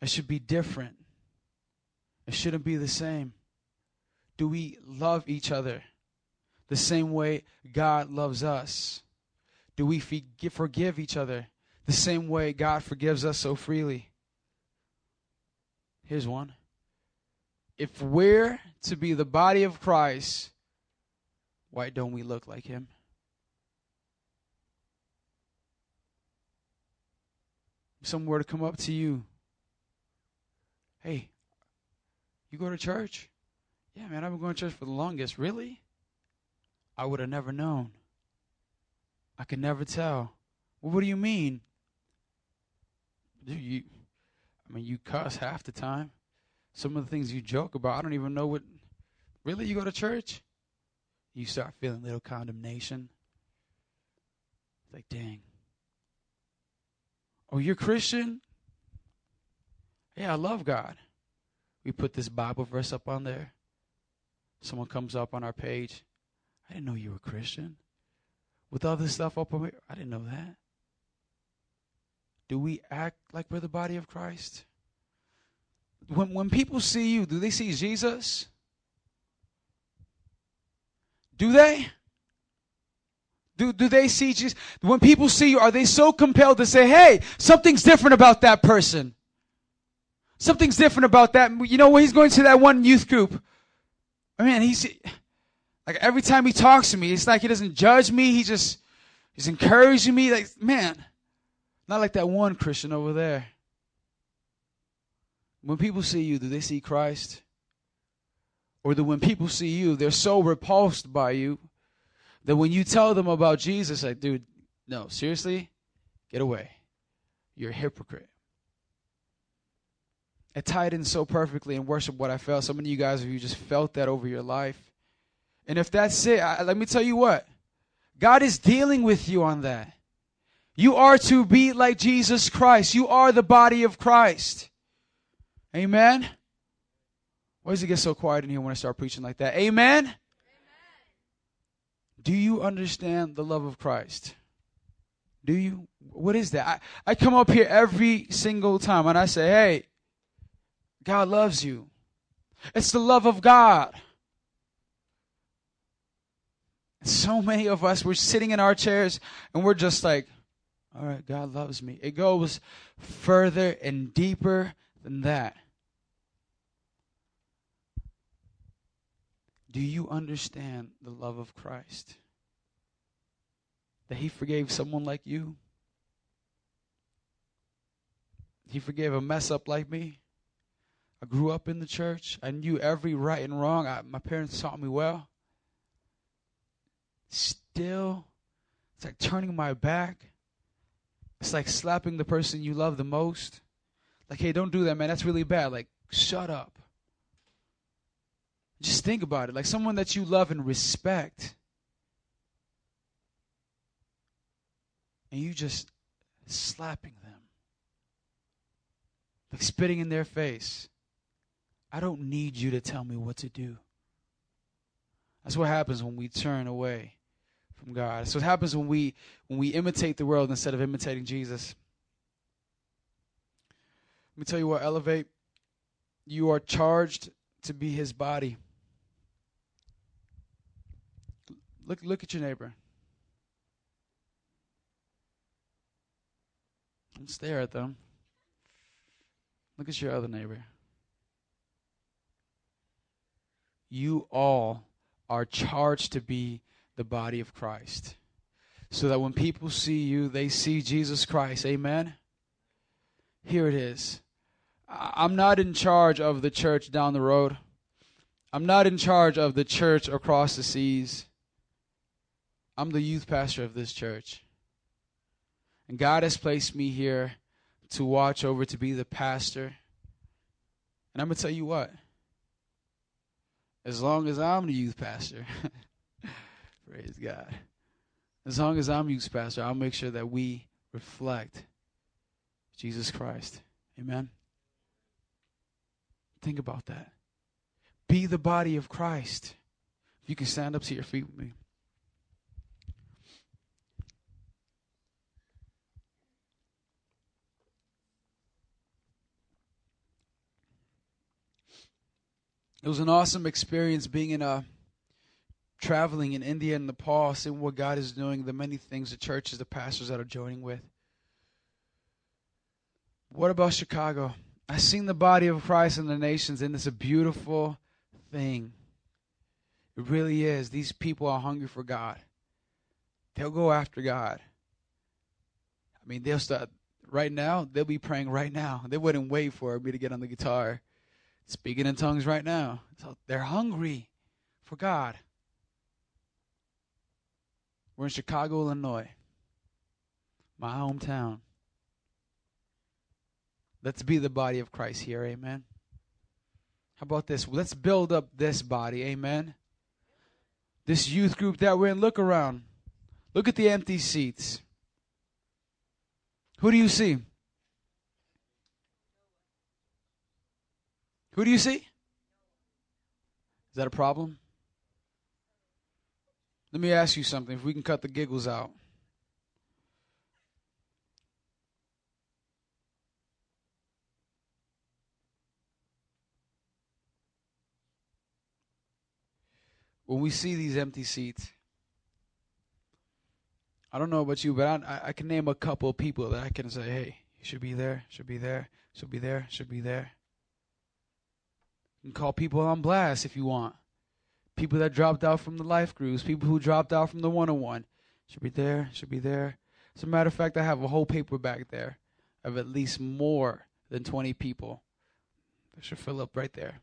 It should be different. It shouldn't be the same. Do we love each other the same way God loves us? Do we forgive each other the same way God forgives us so freely? Here's one if we're to be the body of Christ, why don't we look like him? Somewhere to come up to you. Hey, you go to church? Yeah, man, I've been going to church for the longest. Really? I would have never known. I could never tell. Well, what do you mean? You, I mean, you cuss half the time some of the things you joke about, I don't even know what. Really, you go to church? You start feeling little condemnation. It's Like, dang. Oh, you're Christian? Yeah, I love God. We put this Bible verse up on there. Someone comes up on our page. I didn't know you were Christian. With all this stuff up on here, I didn't know that. Do we act like we're the body of Christ? when, when people see you, do they see Jesus? Do they? Do, do they see Jesus? When people see you, are they so compelled to say, hey, something's different about that person? Something's different about that. You know, when he's going to that one youth group, I mean, he's like every time he talks to me, it's like he doesn't judge me. He just, he's encouraging me. Like, man, not like that one Christian over there. When people see you, do they see Christ? Or do when people see you, they're so repulsed by you that when you tell them about Jesus, like, dude, no, seriously, get away. You're a hypocrite. It tied in so perfectly in worship what I felt. Some of you guys, of you just felt that over your life. And if that's it, I, let me tell you what God is dealing with you on that. You are to be like Jesus Christ. You are the body of Christ. Amen. Why does it get so quiet in here when I start preaching like that? Amen. Amen. Do you understand the love of Christ? Do you? What is that? I, I come up here every single time and I say, hey, God loves you. It's the love of God. And so many of us, we're sitting in our chairs and we're just like, all right, God loves me. It goes further and deeper than that. Do you understand the love of Christ? That He forgave someone like you? He forgave a mess up like me. I grew up in the church. I knew every right and wrong. I, my parents taught me well. Still, it's like turning my back. It's like slapping the person you love the most. Like, hey, don't do that, man. That's really bad. Like, shut up. Just think about it. Like someone that you love and respect. And you just slapping them. Like spitting in their face. I don't need you to tell me what to do. That's what happens when we turn away from God. That's what happens when we when we imitate the world instead of imitating Jesus. Let me tell you what, elevate. You are charged to be his body. Look look at your neighbor. Don't stare at them. Look at your other neighbor. You all are charged to be the body of Christ. So that when people see you, they see Jesus Christ. Amen? Here it is. I'm not in charge of the church down the road. I'm not in charge of the church across the seas. I'm the youth pastor of this church. And God has placed me here to watch over, to be the pastor. And I'm going to tell you what, as long as I'm the youth pastor, praise God, as long as I'm youth pastor, I'll make sure that we reflect Jesus Christ. Amen. Think about that. Be the body of Christ. If you can stand up to your feet with me. It was an awesome experience being in a traveling in India and Nepal, seeing what God is doing, the many things the churches, the pastors that are joining with. What about Chicago? I've seen the body of Christ in the nations, and it's a beautiful thing. It really is. These people are hungry for God. They'll go after God. I mean, they'll start right now. They'll be praying right now. They wouldn't wait for me to get on the guitar speaking in tongues right now. So they're hungry for God. We're in Chicago, Illinois, my hometown. Let's be the body of Christ here, amen. How about this? Let's build up this body, amen. This youth group that we're in, look around. Look at the empty seats. Who do you see? Who do you see? Is that a problem? Let me ask you something. If we can cut the giggles out. When we see these empty seats, I don't know about you, but I, I can name a couple of people that I can say, hey, you should be there, should be there, should be there, should be there. You can call people on blast if you want. People that dropped out from the life groups, people who dropped out from the one on one. Should be there, should be there. As a matter of fact, I have a whole paper back there of at least more than 20 people. That should fill up right there.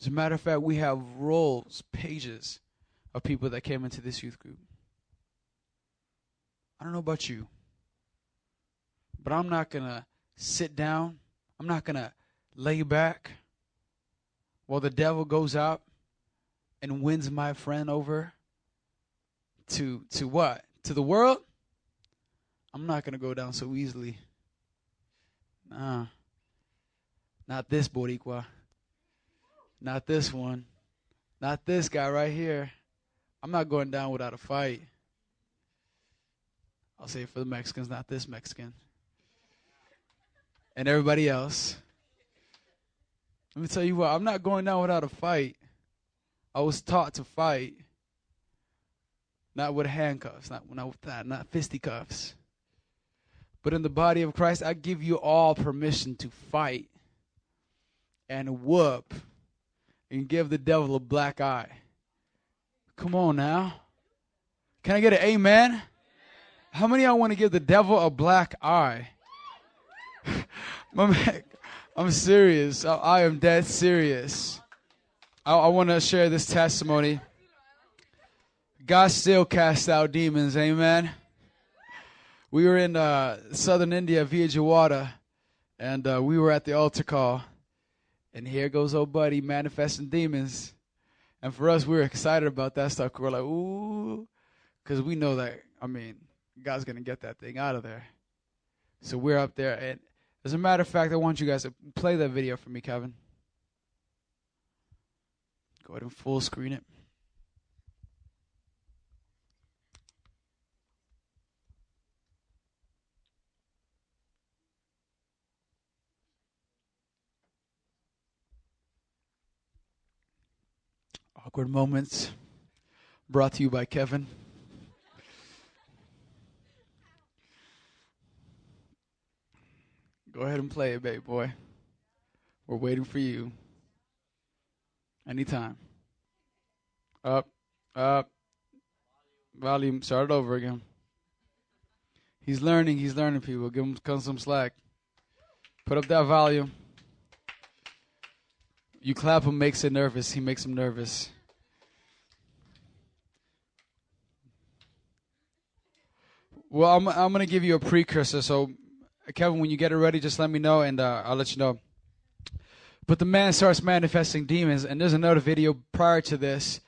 As a matter of fact, we have rolls, pages of people that came into this youth group. I don't know about you, but I'm not going to sit down. I'm not going to lay back. while the devil goes out and wins my friend over to to what? To the world? I'm not gonna go down so easily. Nah. Not this Boricua. Not this one. Not this guy right here. I'm not going down without a fight. I'll say it for the Mexicans, not this Mexican. And everybody else. Let me tell you what, I'm not going down without a fight. I was taught to fight. not with handcuffs, not, not with that, not fisticuffs. But in the body of Christ, I give you all permission to fight and whoop and give the devil a black eye. Come on now. Can I get an amen? How many of y'all want to give the devil a black eye? My man, I'm serious. I, I am dead serious. I, I want to share this testimony. God still casts out demons. Amen. We were in uh, southern India, Vijayawada, and uh, we were at the altar call. And here goes old buddy manifesting demons. And for us, we were excited about that stuff. We're like, ooh, because we know that, I mean, God's going to get that thing out of there. So we're up there. And as a matter of fact, I want you guys to play that video for me, Kevin. Go ahead and full screen it. Awkward moments brought to you by Kevin. Go ahead and play it, baby boy. We're waiting for you. Anytime. Up, up. Volume. Start it over again. He's learning. He's learning, people. Give him some slack. Put up that volume. You clap him, makes it nervous. He makes him nervous. Well, I'm I'm gonna give you a precursor. So, Kevin, when you get it ready, just let me know, and uh, I'll let you know. But the man starts manifesting demons, and there's another video prior to this,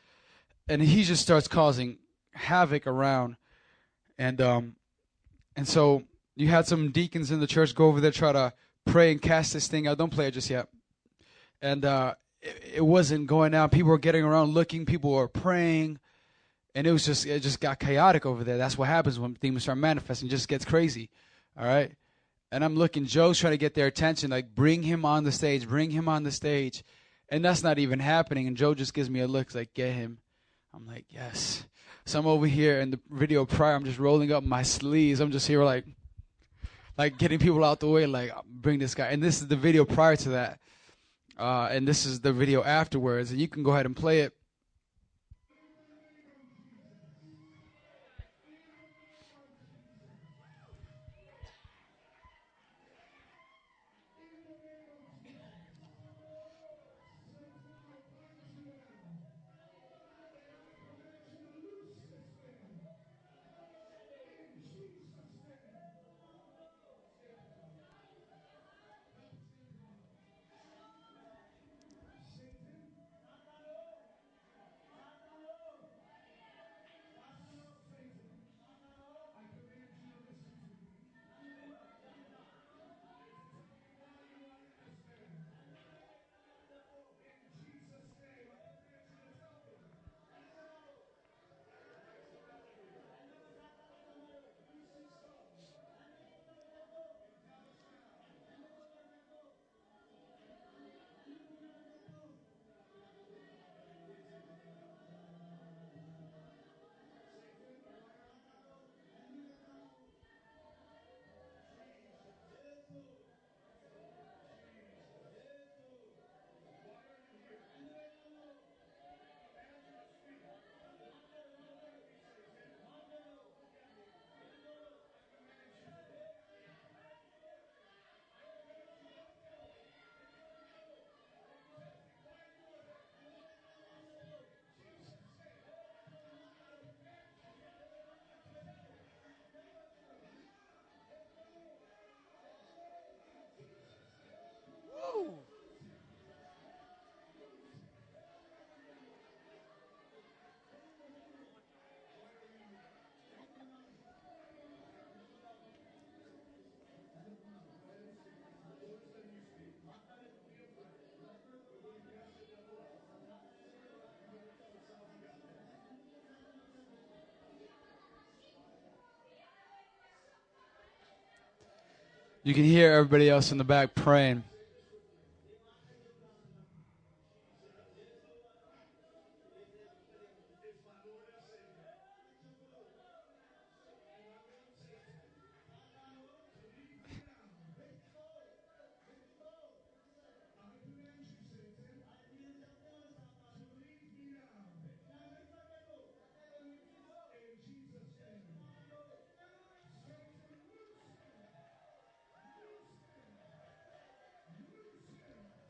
and he just starts causing havoc around, and um, and so you had some deacons in the church go over there try to pray and cast this thing out. Don't play it just yet, and uh, it, it wasn't going out. People were getting around looking. People were praying and it was just it just got chaotic over there. That's what happens when demons start manifesting. It just gets crazy. All right. And I'm looking, Joe's trying to get their attention, like bring him on the stage, bring him on the stage. And that's not even happening. And Joe just gives me a look, like, get him. I'm like, yes. So I'm over here in the video prior, I'm just rolling up my sleeves. I'm just here like like getting people out the way, like bring this guy. And this is the video prior to that. Uh, and this is the video afterwards. And you can go ahead and play it. You can hear everybody else in the back praying.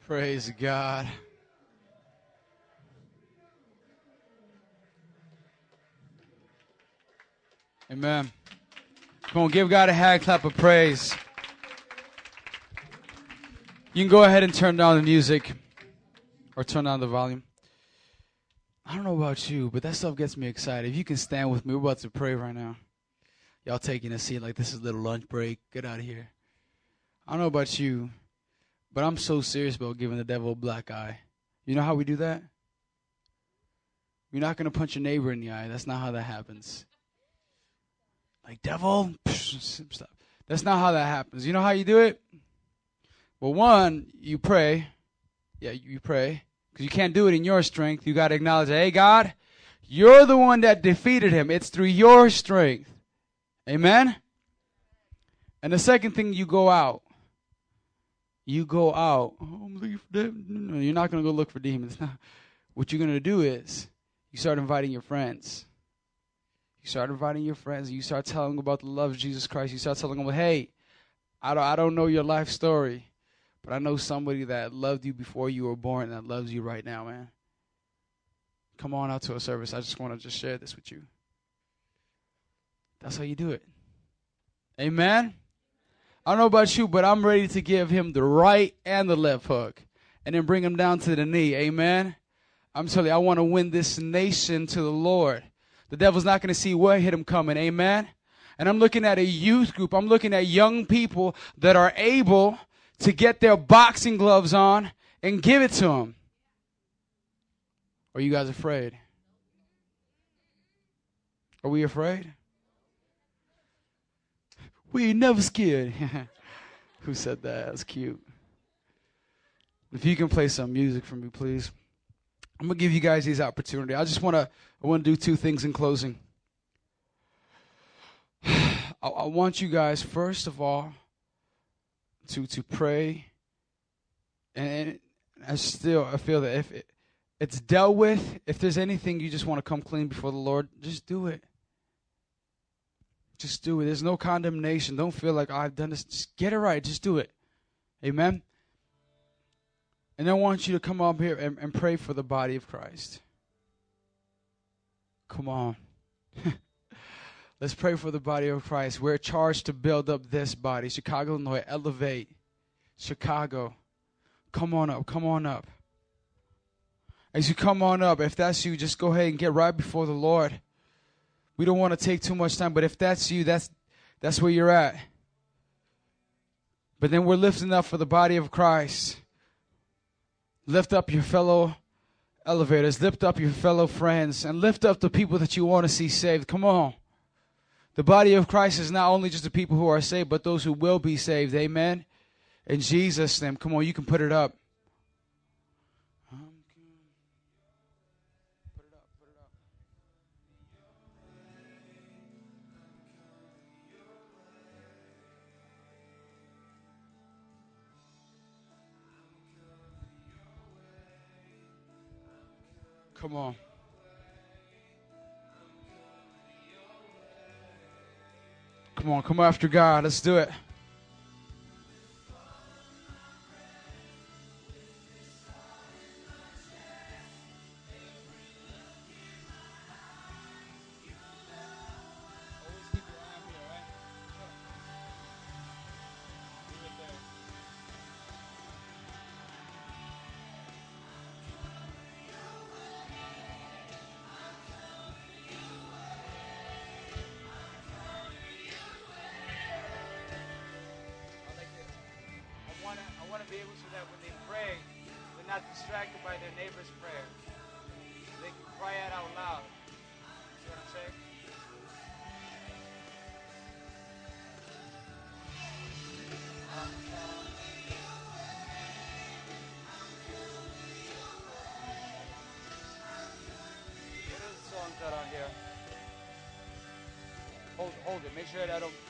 Praise God. Amen. Come on, give God a hand clap of praise. You can go ahead and turn down the music or turn down the volume. I don't know about you, but that stuff gets me excited. If you can stand with me, we're about to pray right now. Y'all taking a seat like this is a little lunch break. Get out of here. I don't know about you, but I'm so serious about giving the devil a black eye. You know how we do that? You're not going to punch your neighbor in the eye. That's not how that happens. Like, devil, stop. That's not how that happens. You know how you do it? Well, one, you pray. Yeah, you pray. Because you can't do it in your strength. You got to acknowledge, hey, God, you're the one that defeated him. It's through your strength. Amen? And the second thing, you go out. You go out. Oh. You're not going to go look for demons. What you're going to do is you start inviting your friends. You start inviting your friends. You start telling them about the love of Jesus Christ. You start telling them, hey, I don't, I don't know your life story, but I know somebody that loved you before you were born and that loves you right now, man. Come on out to a service. I just want to just share this with you. That's how you do it. Amen. I don't know about you, but I'm ready to give him the right and the left hook and then bring him down to the knee. Amen. I'm telling you, I want to win this nation to the Lord. The devil's not going to see what hit him coming. Amen. And I'm looking at a youth group. I'm looking at young people that are able to get their boxing gloves on and give it to them. Are you guys afraid? Are we afraid? We ain't never scared. Who said that? That's cute. If you can play some music for me, please. I'm gonna give you guys these opportunity. I just wanna I wanna do two things in closing. I, I want you guys first of all to to pray, and, I still I feel that if it, it's dealt with, if there's anything you just want to come clean before the Lord, just do it. Just do it. There's no condemnation. Don't feel like oh, I've done this. Just get it right. Just do it. Amen. And I want you to come up here and, and pray for the body of Christ. Come on. Let's pray for the body of Christ. We're charged to build up this body. Chicago, Illinois, elevate. Chicago. Come on up. Come on up. As you come on up, if that's you, just go ahead and get right before the Lord. We don't want to take too much time, but if that's you, that's that's where you're at. But then we're lifting up for the body of Christ. Lift up your fellow elevators, lift up your fellow friends, and lift up the people that you want to see saved. Come on. The body of Christ is not only just the people who are saved, but those who will be saved. Amen. In Jesus' name. Come on, you can put it up. Come on. Come on, come after God. Let's do it. Make sure that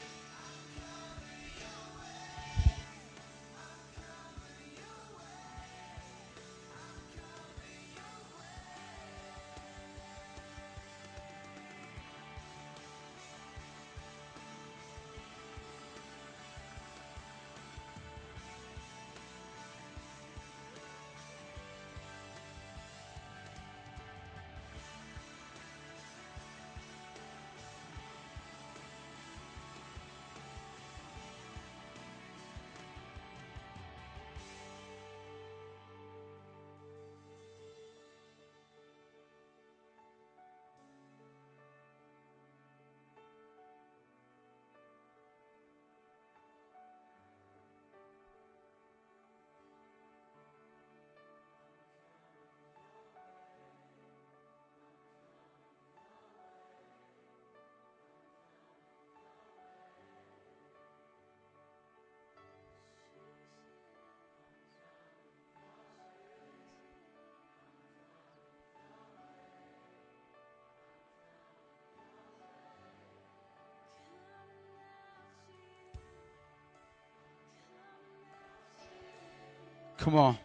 Come on.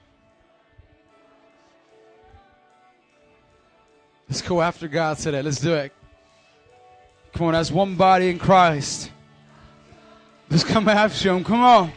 Let's go after God today. Let's do it. Come on, as one body in Christ. Let's come after Him. Come on.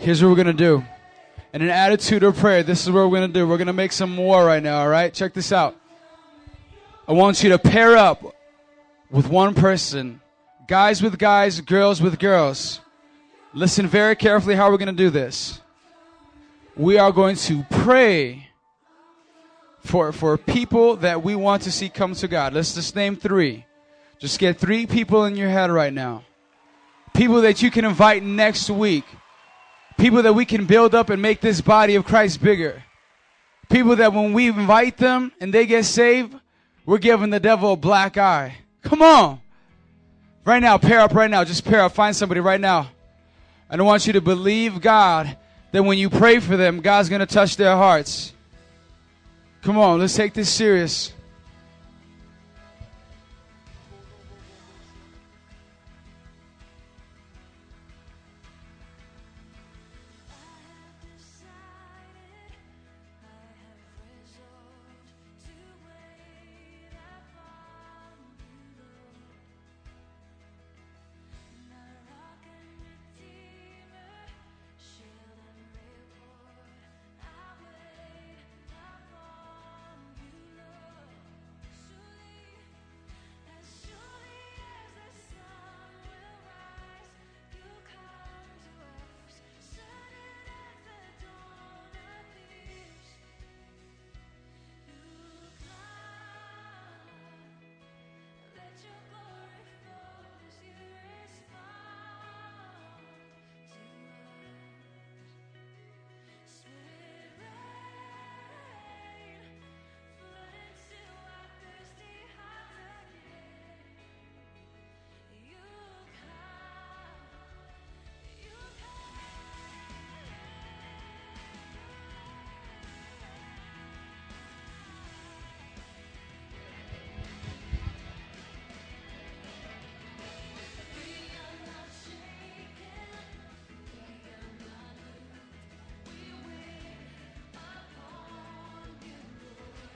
Here's what we're going to do. In an attitude of prayer, this is what we're going to do. We're going to make some war right now, all right? Check this out. I want you to pair up with one person, guys with guys, girls with girls. Listen very carefully how we're going to do this. We are going to pray for, for people that we want to see come to God. Let's just name three. Just get three people in your head right now. People that you can invite next week. People that we can build up and make this body of Christ bigger. People that when we invite them and they get saved, we're giving the devil a black eye. Come on. Right now, pair up right now. Just pair up. Find somebody right now. And I want you to believe God that when you pray for them, God's going to touch their hearts. Come on, let's take this serious.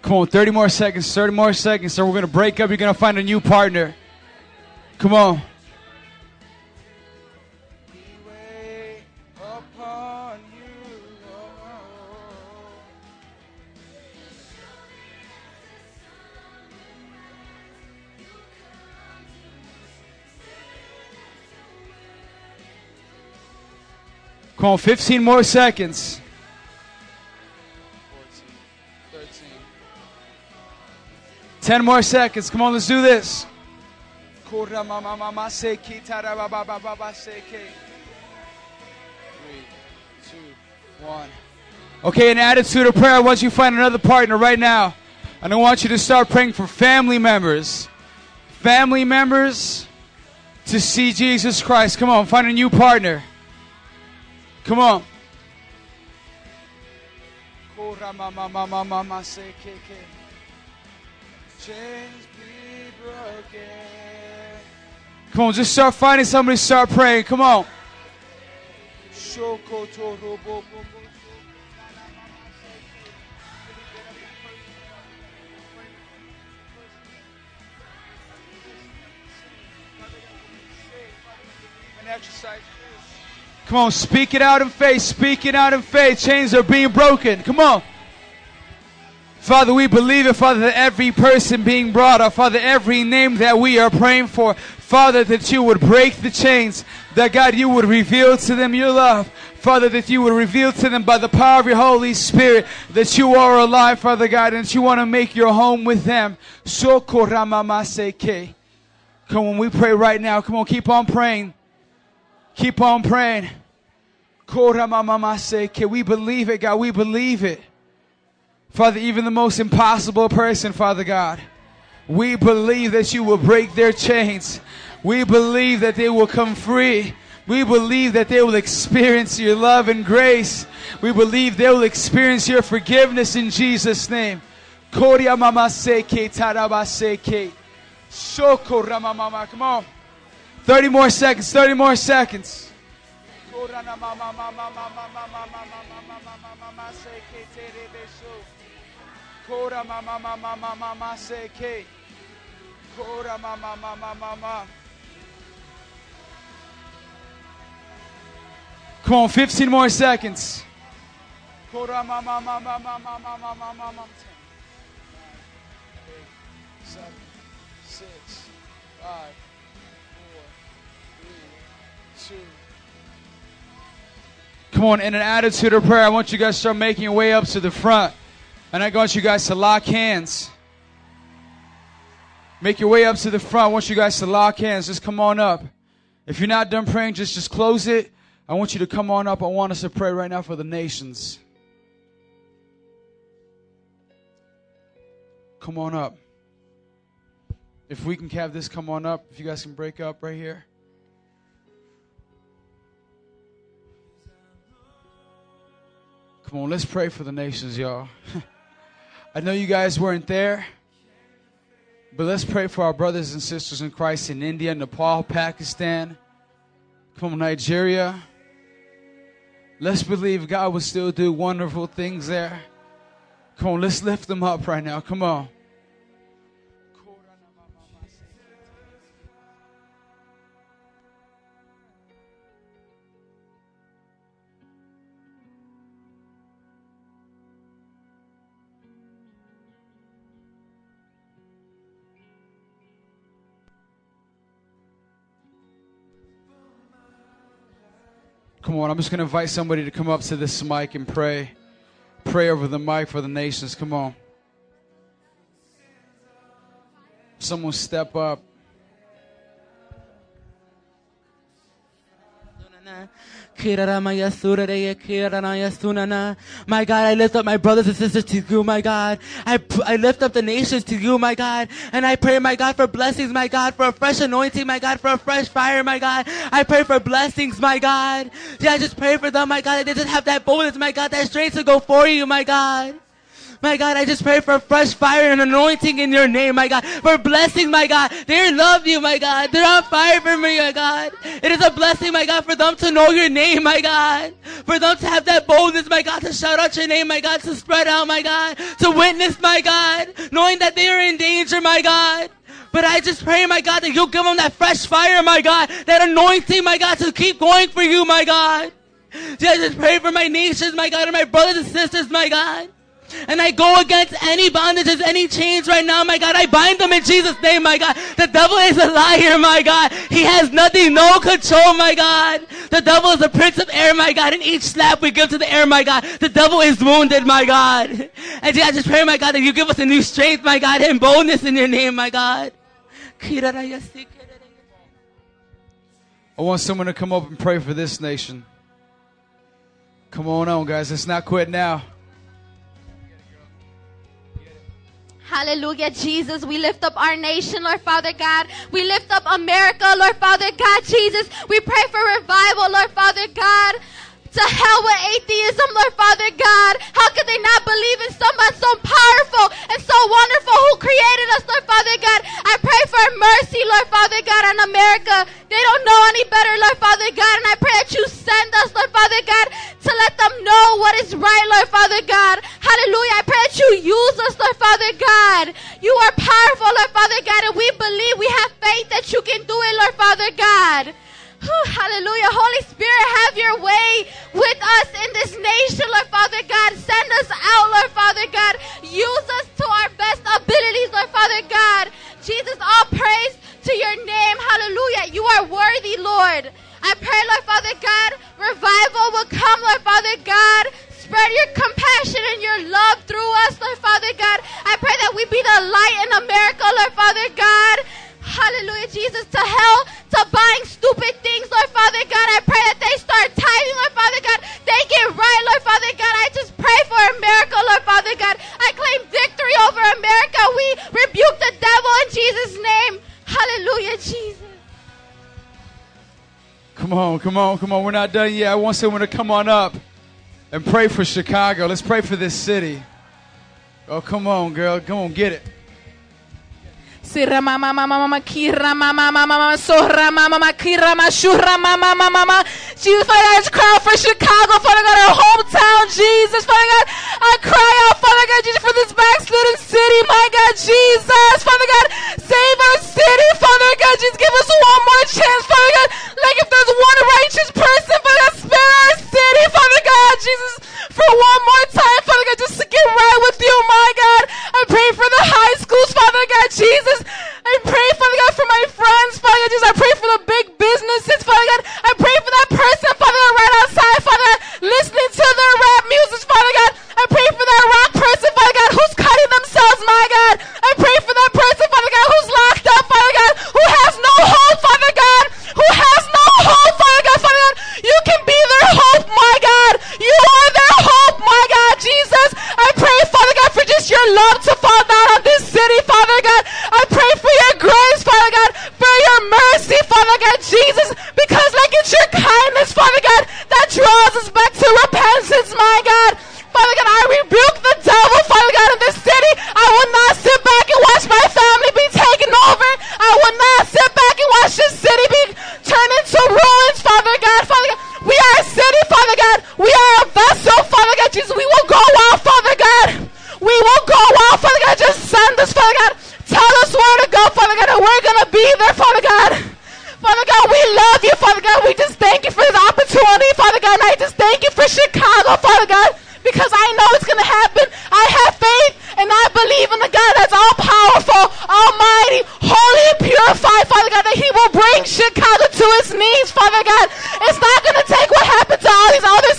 Come on, 30 more seconds, 30 more seconds. So we're going to break up. You're going to find a new partner. Come on. Come on, 15 more seconds. 10 more seconds. Come on, let's do this. Three, two, one. Okay, an attitude of prayer. Once you find another partner right now, And I want you to start praying for family members. Family members to see Jesus Christ. Come on, find a new partner. Come on. Come on, just start finding somebody, start praying. Come on. Come on, speak it out in faith. Speak it out in faith. Chains are being broken. Come on. Father, we believe it, Father, that every person being brought up, Father, every name that we are praying for, Father, that you would break the chains, that God, you would reveal to them your love. Father, that you would reveal to them by the power of your Holy Spirit that you are alive, Father God, and that you want to make your home with them. So Come on, we pray right now. Come on, keep on praying. Keep on praying. We believe it, God? We believe it. Father, even the most impossible person, Father God, we believe that you will break their chains. We believe that they will come free. We believe that they will experience your love and grace. We believe they will experience your forgiveness in Jesus' name. Koria mama seke taraba seke. Shoko rama mama. Come on. 30 more seconds, 30 more seconds. Kora. Kora. Come on, 15 more seconds. Kora. Come on, in an attitude of prayer, I want you guys to start making your way up to the front. And I want you guys to lock hands. Make your way up to the front. I want you guys to lock hands. Just come on up. If you're not done praying, just, just close it. I want you to come on up. I want us to pray right now for the nations. Come on up. If we can have this come on up, if you guys can break up right here. Come on, let's pray for the nations, y'all. I know you guys weren't there, but let's pray for our brothers and sisters in Christ in India, Nepal, Pakistan, from Nigeria. Let's believe God will still do wonderful things there. Come on, let's lift them up right now. Come on. Come on, I'm just going to invite somebody to come up to this mic and pray. Pray over the mic for the nations. Come on. Someone step up. My God, I lift up my brothers and sisters to you, my God. I, I lift up the nations to you, my God. And I pray, my God, for blessings, my God, for a fresh anointing, my God, for a fresh fire, my God. I pray for blessings, my God. Yeah, I just pray for them, my God. They just have that boldness, my God, that strength to go for you, my God. My God, I just pray for a fresh fire and anointing in your name, my God. For blessing, my God. They love you, my God. They're on fire for me, my God. It is a blessing, my God, for them to know your name, my God. For them to have that boldness, my God, to shout out your name, my God, to spread out, my God, to witness, my God, knowing that they are in danger, my God. But I just pray, my God, that you'll give them that fresh fire, my God, that anointing, my God, to keep going for you, my God. I just pray for my nations, my God, and my brothers and sisters, my God. And I go against any bondages, any chains right now, my God. I bind them in Jesus' name, my God. The devil is a liar, my God. He has nothing, no control, my God. The devil is the prince of air, my God. And each slap we give to the air, my God, the devil is wounded, my God. And I just pray, my God, that you give us a new strength, my God, and boldness in your name, my God. I want someone to come up and pray for this nation. Come on on, guys. Let's not quit now. Hallelujah, Jesus. We lift up our nation, Lord Father God. We lift up America, Lord Father God, Jesus. We pray for revival, Lord Father God. To hell with atheism, Lord Father God. How could they not believe in someone so powerful and so wonderful who created us, Lord Father God? I pray for mercy, Lord Father God, on America. They don't know any better, Lord Father God, and I pray that you send us, Lord Father God, to let them know what is right, Lord Father God. Hallelujah. I pray that you use us, Lord Father God. You are powerful, Lord Father God, and we believe we have faith that you can do it, Lord Father God. Hallelujah. Holy Spirit, have your way with us in this nation, Lord Father God. Send us out, Lord Father God. Use us to our best abilities, Lord Father God. Jesus, all praise to your name. Hallelujah. You are worthy, Lord. I pray, Lord Father God, revival will come, Lord Father God. Spread your compassion and your love through us, Lord Father God. I pray that we be the light in America, Lord Father God. Hallelujah, Jesus, to hell, to buying stupid things, Lord Father God. I pray that they start tithing, Lord Father God. They get right, Lord Father God. I just pray for America, Lord Father God. I claim victory over America. We rebuke the devil in Jesus' name. Hallelujah, Jesus. Come on, come on, come on. We're not done yet. I want someone to come on up and pray for Chicago. Let's pray for this city. Oh, come on, girl. Come on, get it. Sira mama mama mama kira mama mama mama sohra mama mama kira mama shura mama mama mama Jesus Father God, I cry for Chicago Father God our hometown Jesus Father God I cry out Father God Jesus for this backslidden city my God Jesus Father God save our city Father God Jesus give us one more chance Father God like if there's one righteous person Father God spare our city Father God Jesus for one more time Father God just to get right with you my God I pray for the high schools Father God Jesus I pray, Father God, for my friends, Father God. Jesus, I pray for the big businesses, Father God. I pray for that person, Father God, right outside, Father God, listening to their rap music, Father God. I pray for that rock person, Father God, who's cutting themselves, my God. I pray for that person, Father God, who's locked up, Father God, who has no hope, Father God, who has no hope, Father God, Father God. You can be their hope, my God. You are their hope, my God, Jesus. I pray, Father God, for just your love to fall down on this city, Father God. I pray for your grace, Father God, for your mercy, Father God, Jesus, because like it's your kindness, Father God, that draws us back to repentance, my God. Father God, I rebuke the devil, Father God, in this city. I will not sit back and watch my family be taken over. I will not sit back and watch this city be turned into ruins, Father God. Father God, we are a city, Father God. We are a vessel, Father God, Jesus. We will go out, Father God. We will go out, Father God. Just send us, Father God. Tell us where to go, Father God, and we're going to be there, Father God. Father God, we love you, Father God. We just thank you for this opportunity, Father God. And I just thank you for Chicago, Father God, because I know it's going to happen. I have faith and I believe in the God that's all powerful, almighty, holy, and purified, Father God, that He will bring Chicago to its knees, Father God. It's not going to take what happened to all these other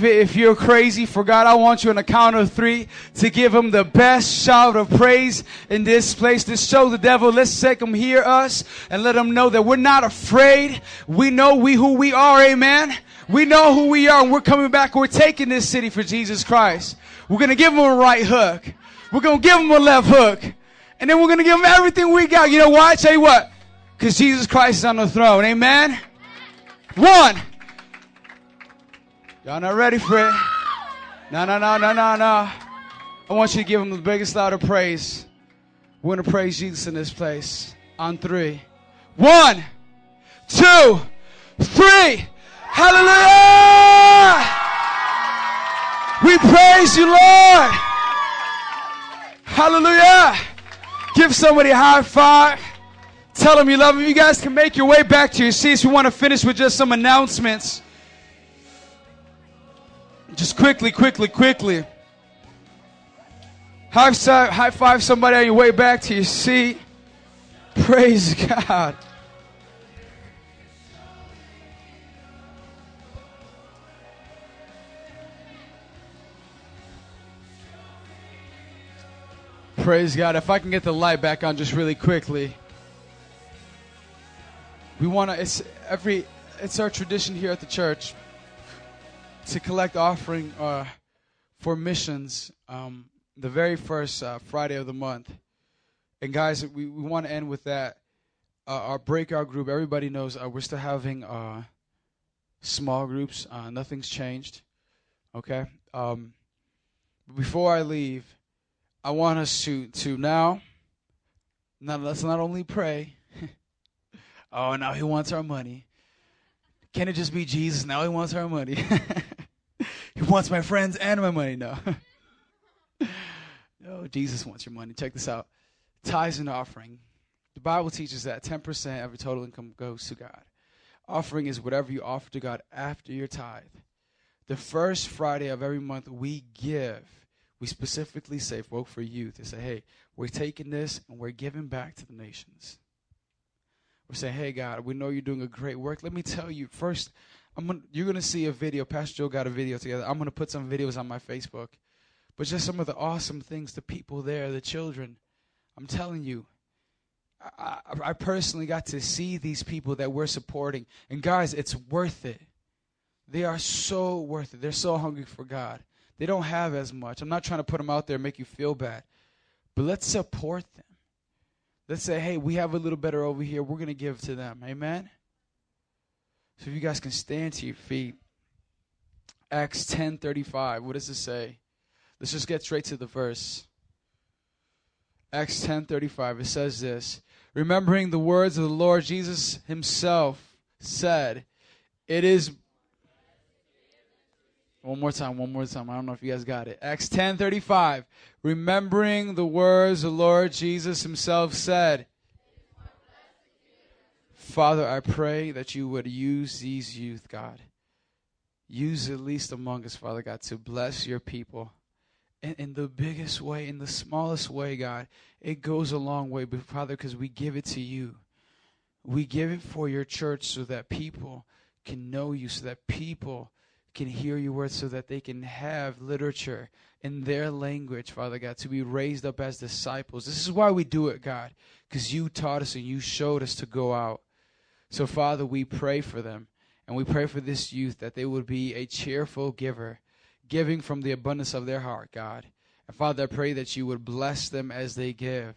believe it, if you're crazy for God, I want you on a count of three to give him the best shout of praise in this place to show the devil, let's take him hear us and let him know that we're not afraid. We know we who we are, amen. We know who we are and we're coming back. We're taking this city for Jesus Christ. We're going to give him a right hook. We're going to give him a left hook. And then we're going to give him everything we got. You know why? I tell you what. Because Jesus Christ is on the throne. Amen. One. Y'all not ready for it? No, no, no, no, no, no. I want you to give him the biggest loud of praise. We're going to praise Jesus in this place. On three. One, two, three. Hallelujah! We praise you, Lord. Hallelujah. Give somebody a high five. Tell them you love them. You guys can make your way back to your seats. We want to finish with just some announcements. Just quickly, quickly, quickly. High five, high five somebody on your way back to your seat. Praise God. Praise God. If I can get the light back on just really quickly. We want to it's every it's our tradition here at the church to collect offering uh, for missions um, the very first uh, Friday of the month. And guys, we, we want to end with that. Uh, our breakout group, everybody knows uh, we're still having uh, small groups. Uh, nothing's changed. Okay? Um, before I leave, I want us to, to now, now let's not only pray. oh, now he wants our money. Can it just be Jesus? Now he wants our money. he wants my friends and my money. No. no, Jesus wants your money. Check this out. Tithes and offering. The Bible teaches that 10% of your total income goes to God. Offering is whatever you offer to God after your tithe. The first Friday of every month, we give. We specifically say, vote for youth, to say, hey, we're taking this and we're giving back to the nations. We're saying, hey, God, we know you're doing a great work. Let me tell you, first, I'm gonna, you're to see a video. Pastor Joe got a video together. I'm to put some videos on my Facebook. But just some of the awesome things, the people there, the children. I'm telling you, I, I, personally got to see these people that we're supporting. And guys, it's worth it. They are so worth it. They're so hungry for God. They don't have as much. I'm not trying to put them out there and make you feel bad. But let's support them. Let's say, hey, we have a little better over here. We're to give to them. Amen? So if you guys can stand to your feet. Acts 10:35. What does it say? Let's just get straight to the verse. Acts 10:35. It says this, remembering the words of the Lord Jesus himself said, "It is one more time, one more time. I don't know if you guys got it. Acts 10:35. Remembering the words the Lord Jesus himself said, Father, I pray that you would use these youth, God. Use at least among us, Father God, to bless your people. In, in the biggest way, in the smallest way, God, it goes a long way, but Father, because we give it to you. We give it for your church so that people can know you, so that people can hear your words so that they can have literature in their language, Father God, to be raised up as disciples. This is why we do it, God, because you taught us and you showed us to go out. So, Father, we pray for them and we pray for this youth that they would be a cheerful giver, giving from the abundance of their heart, God. And Father, I pray that you would bless them as they give.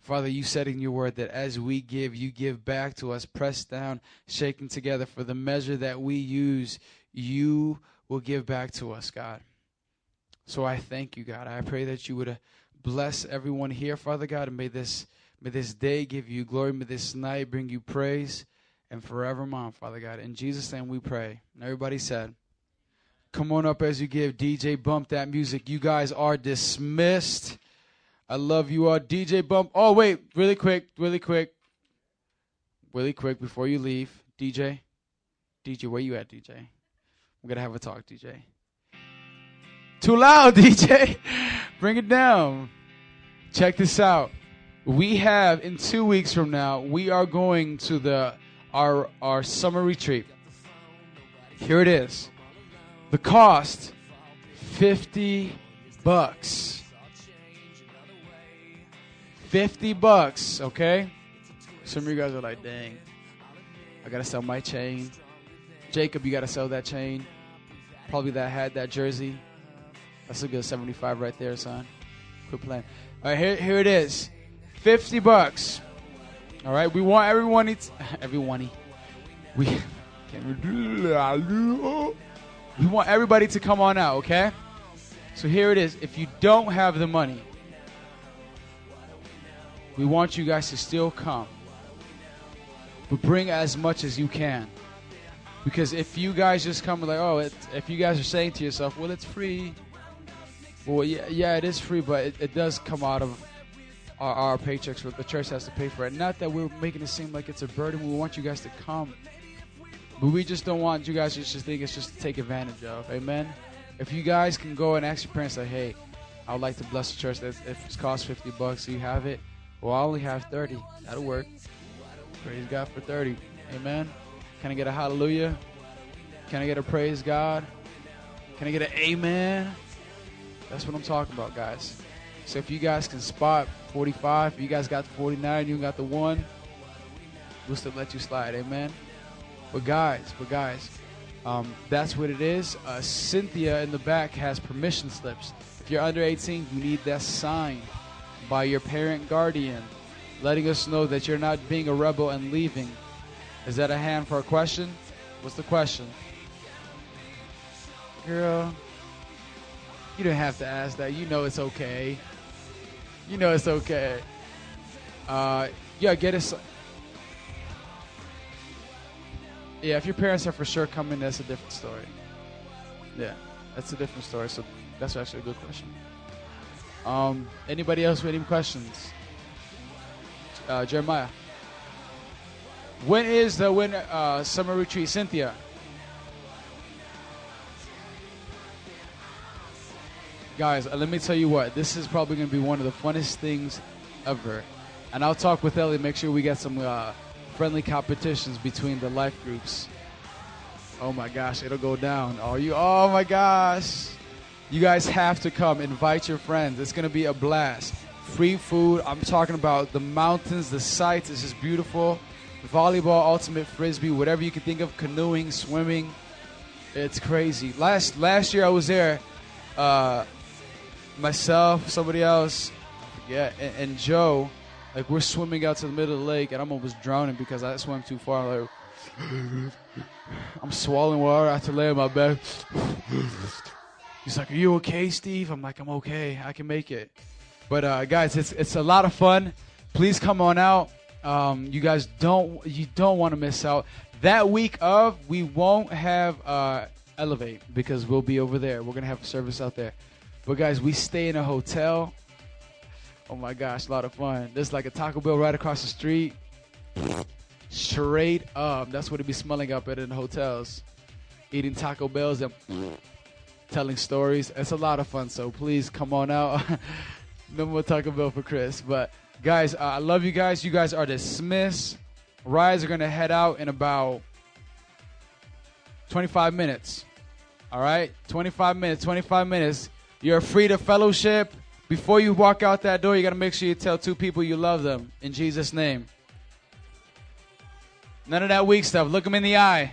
Father, you said in your word that as we give, you give back to us, pressed down, shaken together. For the measure that we use, you will give back to us, God. So I thank you, God. I pray that you would uh, bless everyone here, Father God, and may this may this day give you glory. May this night bring you praise and forevermore, Father God. In Jesus' name we pray. And everybody said, Come on up as you give. DJ Bump that music. You guys are dismissed. I love you all. DJ Bump. Oh, wait, really quick, really quick. Really quick before you leave. DJ. DJ, where you at, DJ? We're going to have a talk, DJ. Too loud, DJ. Bring it down. Check this out. We have in 2 weeks from now, we are going to the our our summer retreat. Here it is. The cost 50 bucks. 50 bucks, okay? Some of you guys are like, dang, I gotta sell my chain. Jacob, you gotta sell that chain. Probably that hat, that jersey. That's a good 75 right there, son. Quit playing. All right, here, here it is. 50 bucks. All right, we want everyone eats everyone. We can we want everybody to come on out, okay? So here it is. If you don't have the money, we want you guys to still come. But bring as much as you can. Because if you guys just come like, oh, if you guys are saying to yourself, well, it's free. Well, yeah, yeah, it is free, but it, it does come out of our, our paychecks. But the church has to pay for it. Not that we're making it seem like it's a burden. We want you guys to come. But we just don't want you guys to just think it's just to take advantage of. Amen. If you guys can go and ask your parents, like, hey, I would like to bless the church. If it costs 50 bucks, you have it. Well, I only have 30. That'll work. Praise God for 30. Amen. Can I get a hallelujah? Can I get a praise God? Can I get an amen? That's what I'm talking about, guys. So if you guys can spot 45, if you guys got the 49, you got the one, we'll still let you slide. Amen. But guys, but guys, um, that's what it is. Uh, Cynthia in the back has permission slips. If you're under 18, you need that signed by your parent guardian, letting us know that you're not being a rebel and leaving. Is that a hand for a question? What's the question? Girl, you don't have to ask that. You know it's okay. You know it's okay. Uh, yeah, get us. Yeah, if your parents are for sure coming, that's a different story. Yeah, that's a different story. So that's actually a good question. Um, anybody else with any questions? Uh, Jeremiah. When is the winter uh, summer retreat, Cynthia? Guys, uh, let me tell you what. This is probably going to be one of the funnest things ever. And I'll talk with Ellie. Make sure we get some uh, friendly competitions between the life groups. Oh my gosh, it'll go down. Oh you! Oh my gosh, you guys have to come. Invite your friends. It's going to be a blast. Free food. I'm talking about the mountains, the sights. It's just beautiful. Volleyball, ultimate frisbee, whatever you can think of. Canoeing, swimming. It's crazy. Last last year I was there. Uh, myself, somebody else, yeah, and, and Joe, like we're swimming out to the middle of the lake, and I'm almost drowning because I swam too far. Like, I'm swallowing water. I have to lay on my back. He's like, "Are you okay, Steve?" I'm like, "I'm okay. I can make it." But uh, guys, it's it's a lot of fun. Please come on out. Um, you guys don't you don't want to miss out. That week of, we won't have uh, Elevate because we'll be over there. We're gonna have a service out there. But guys, we stay in a hotel. Oh my gosh, a lot of fun. There's like a Taco Bell right across the street. Straight up. That's what it be smelling up at in the hotels. Eating Taco Bells and telling stories. It's a lot of fun. So please come on out. no more Taco Bell for Chris. But guys, uh, I love you guys. You guys are dismissed. Rides are gonna head out in about 25 minutes. All right, 25 minutes. 25 minutes. You're free to fellowship. Before you walk out that door, you got to make sure you tell two people you love them in Jesus' name. None of that weak stuff. Look them in the eye.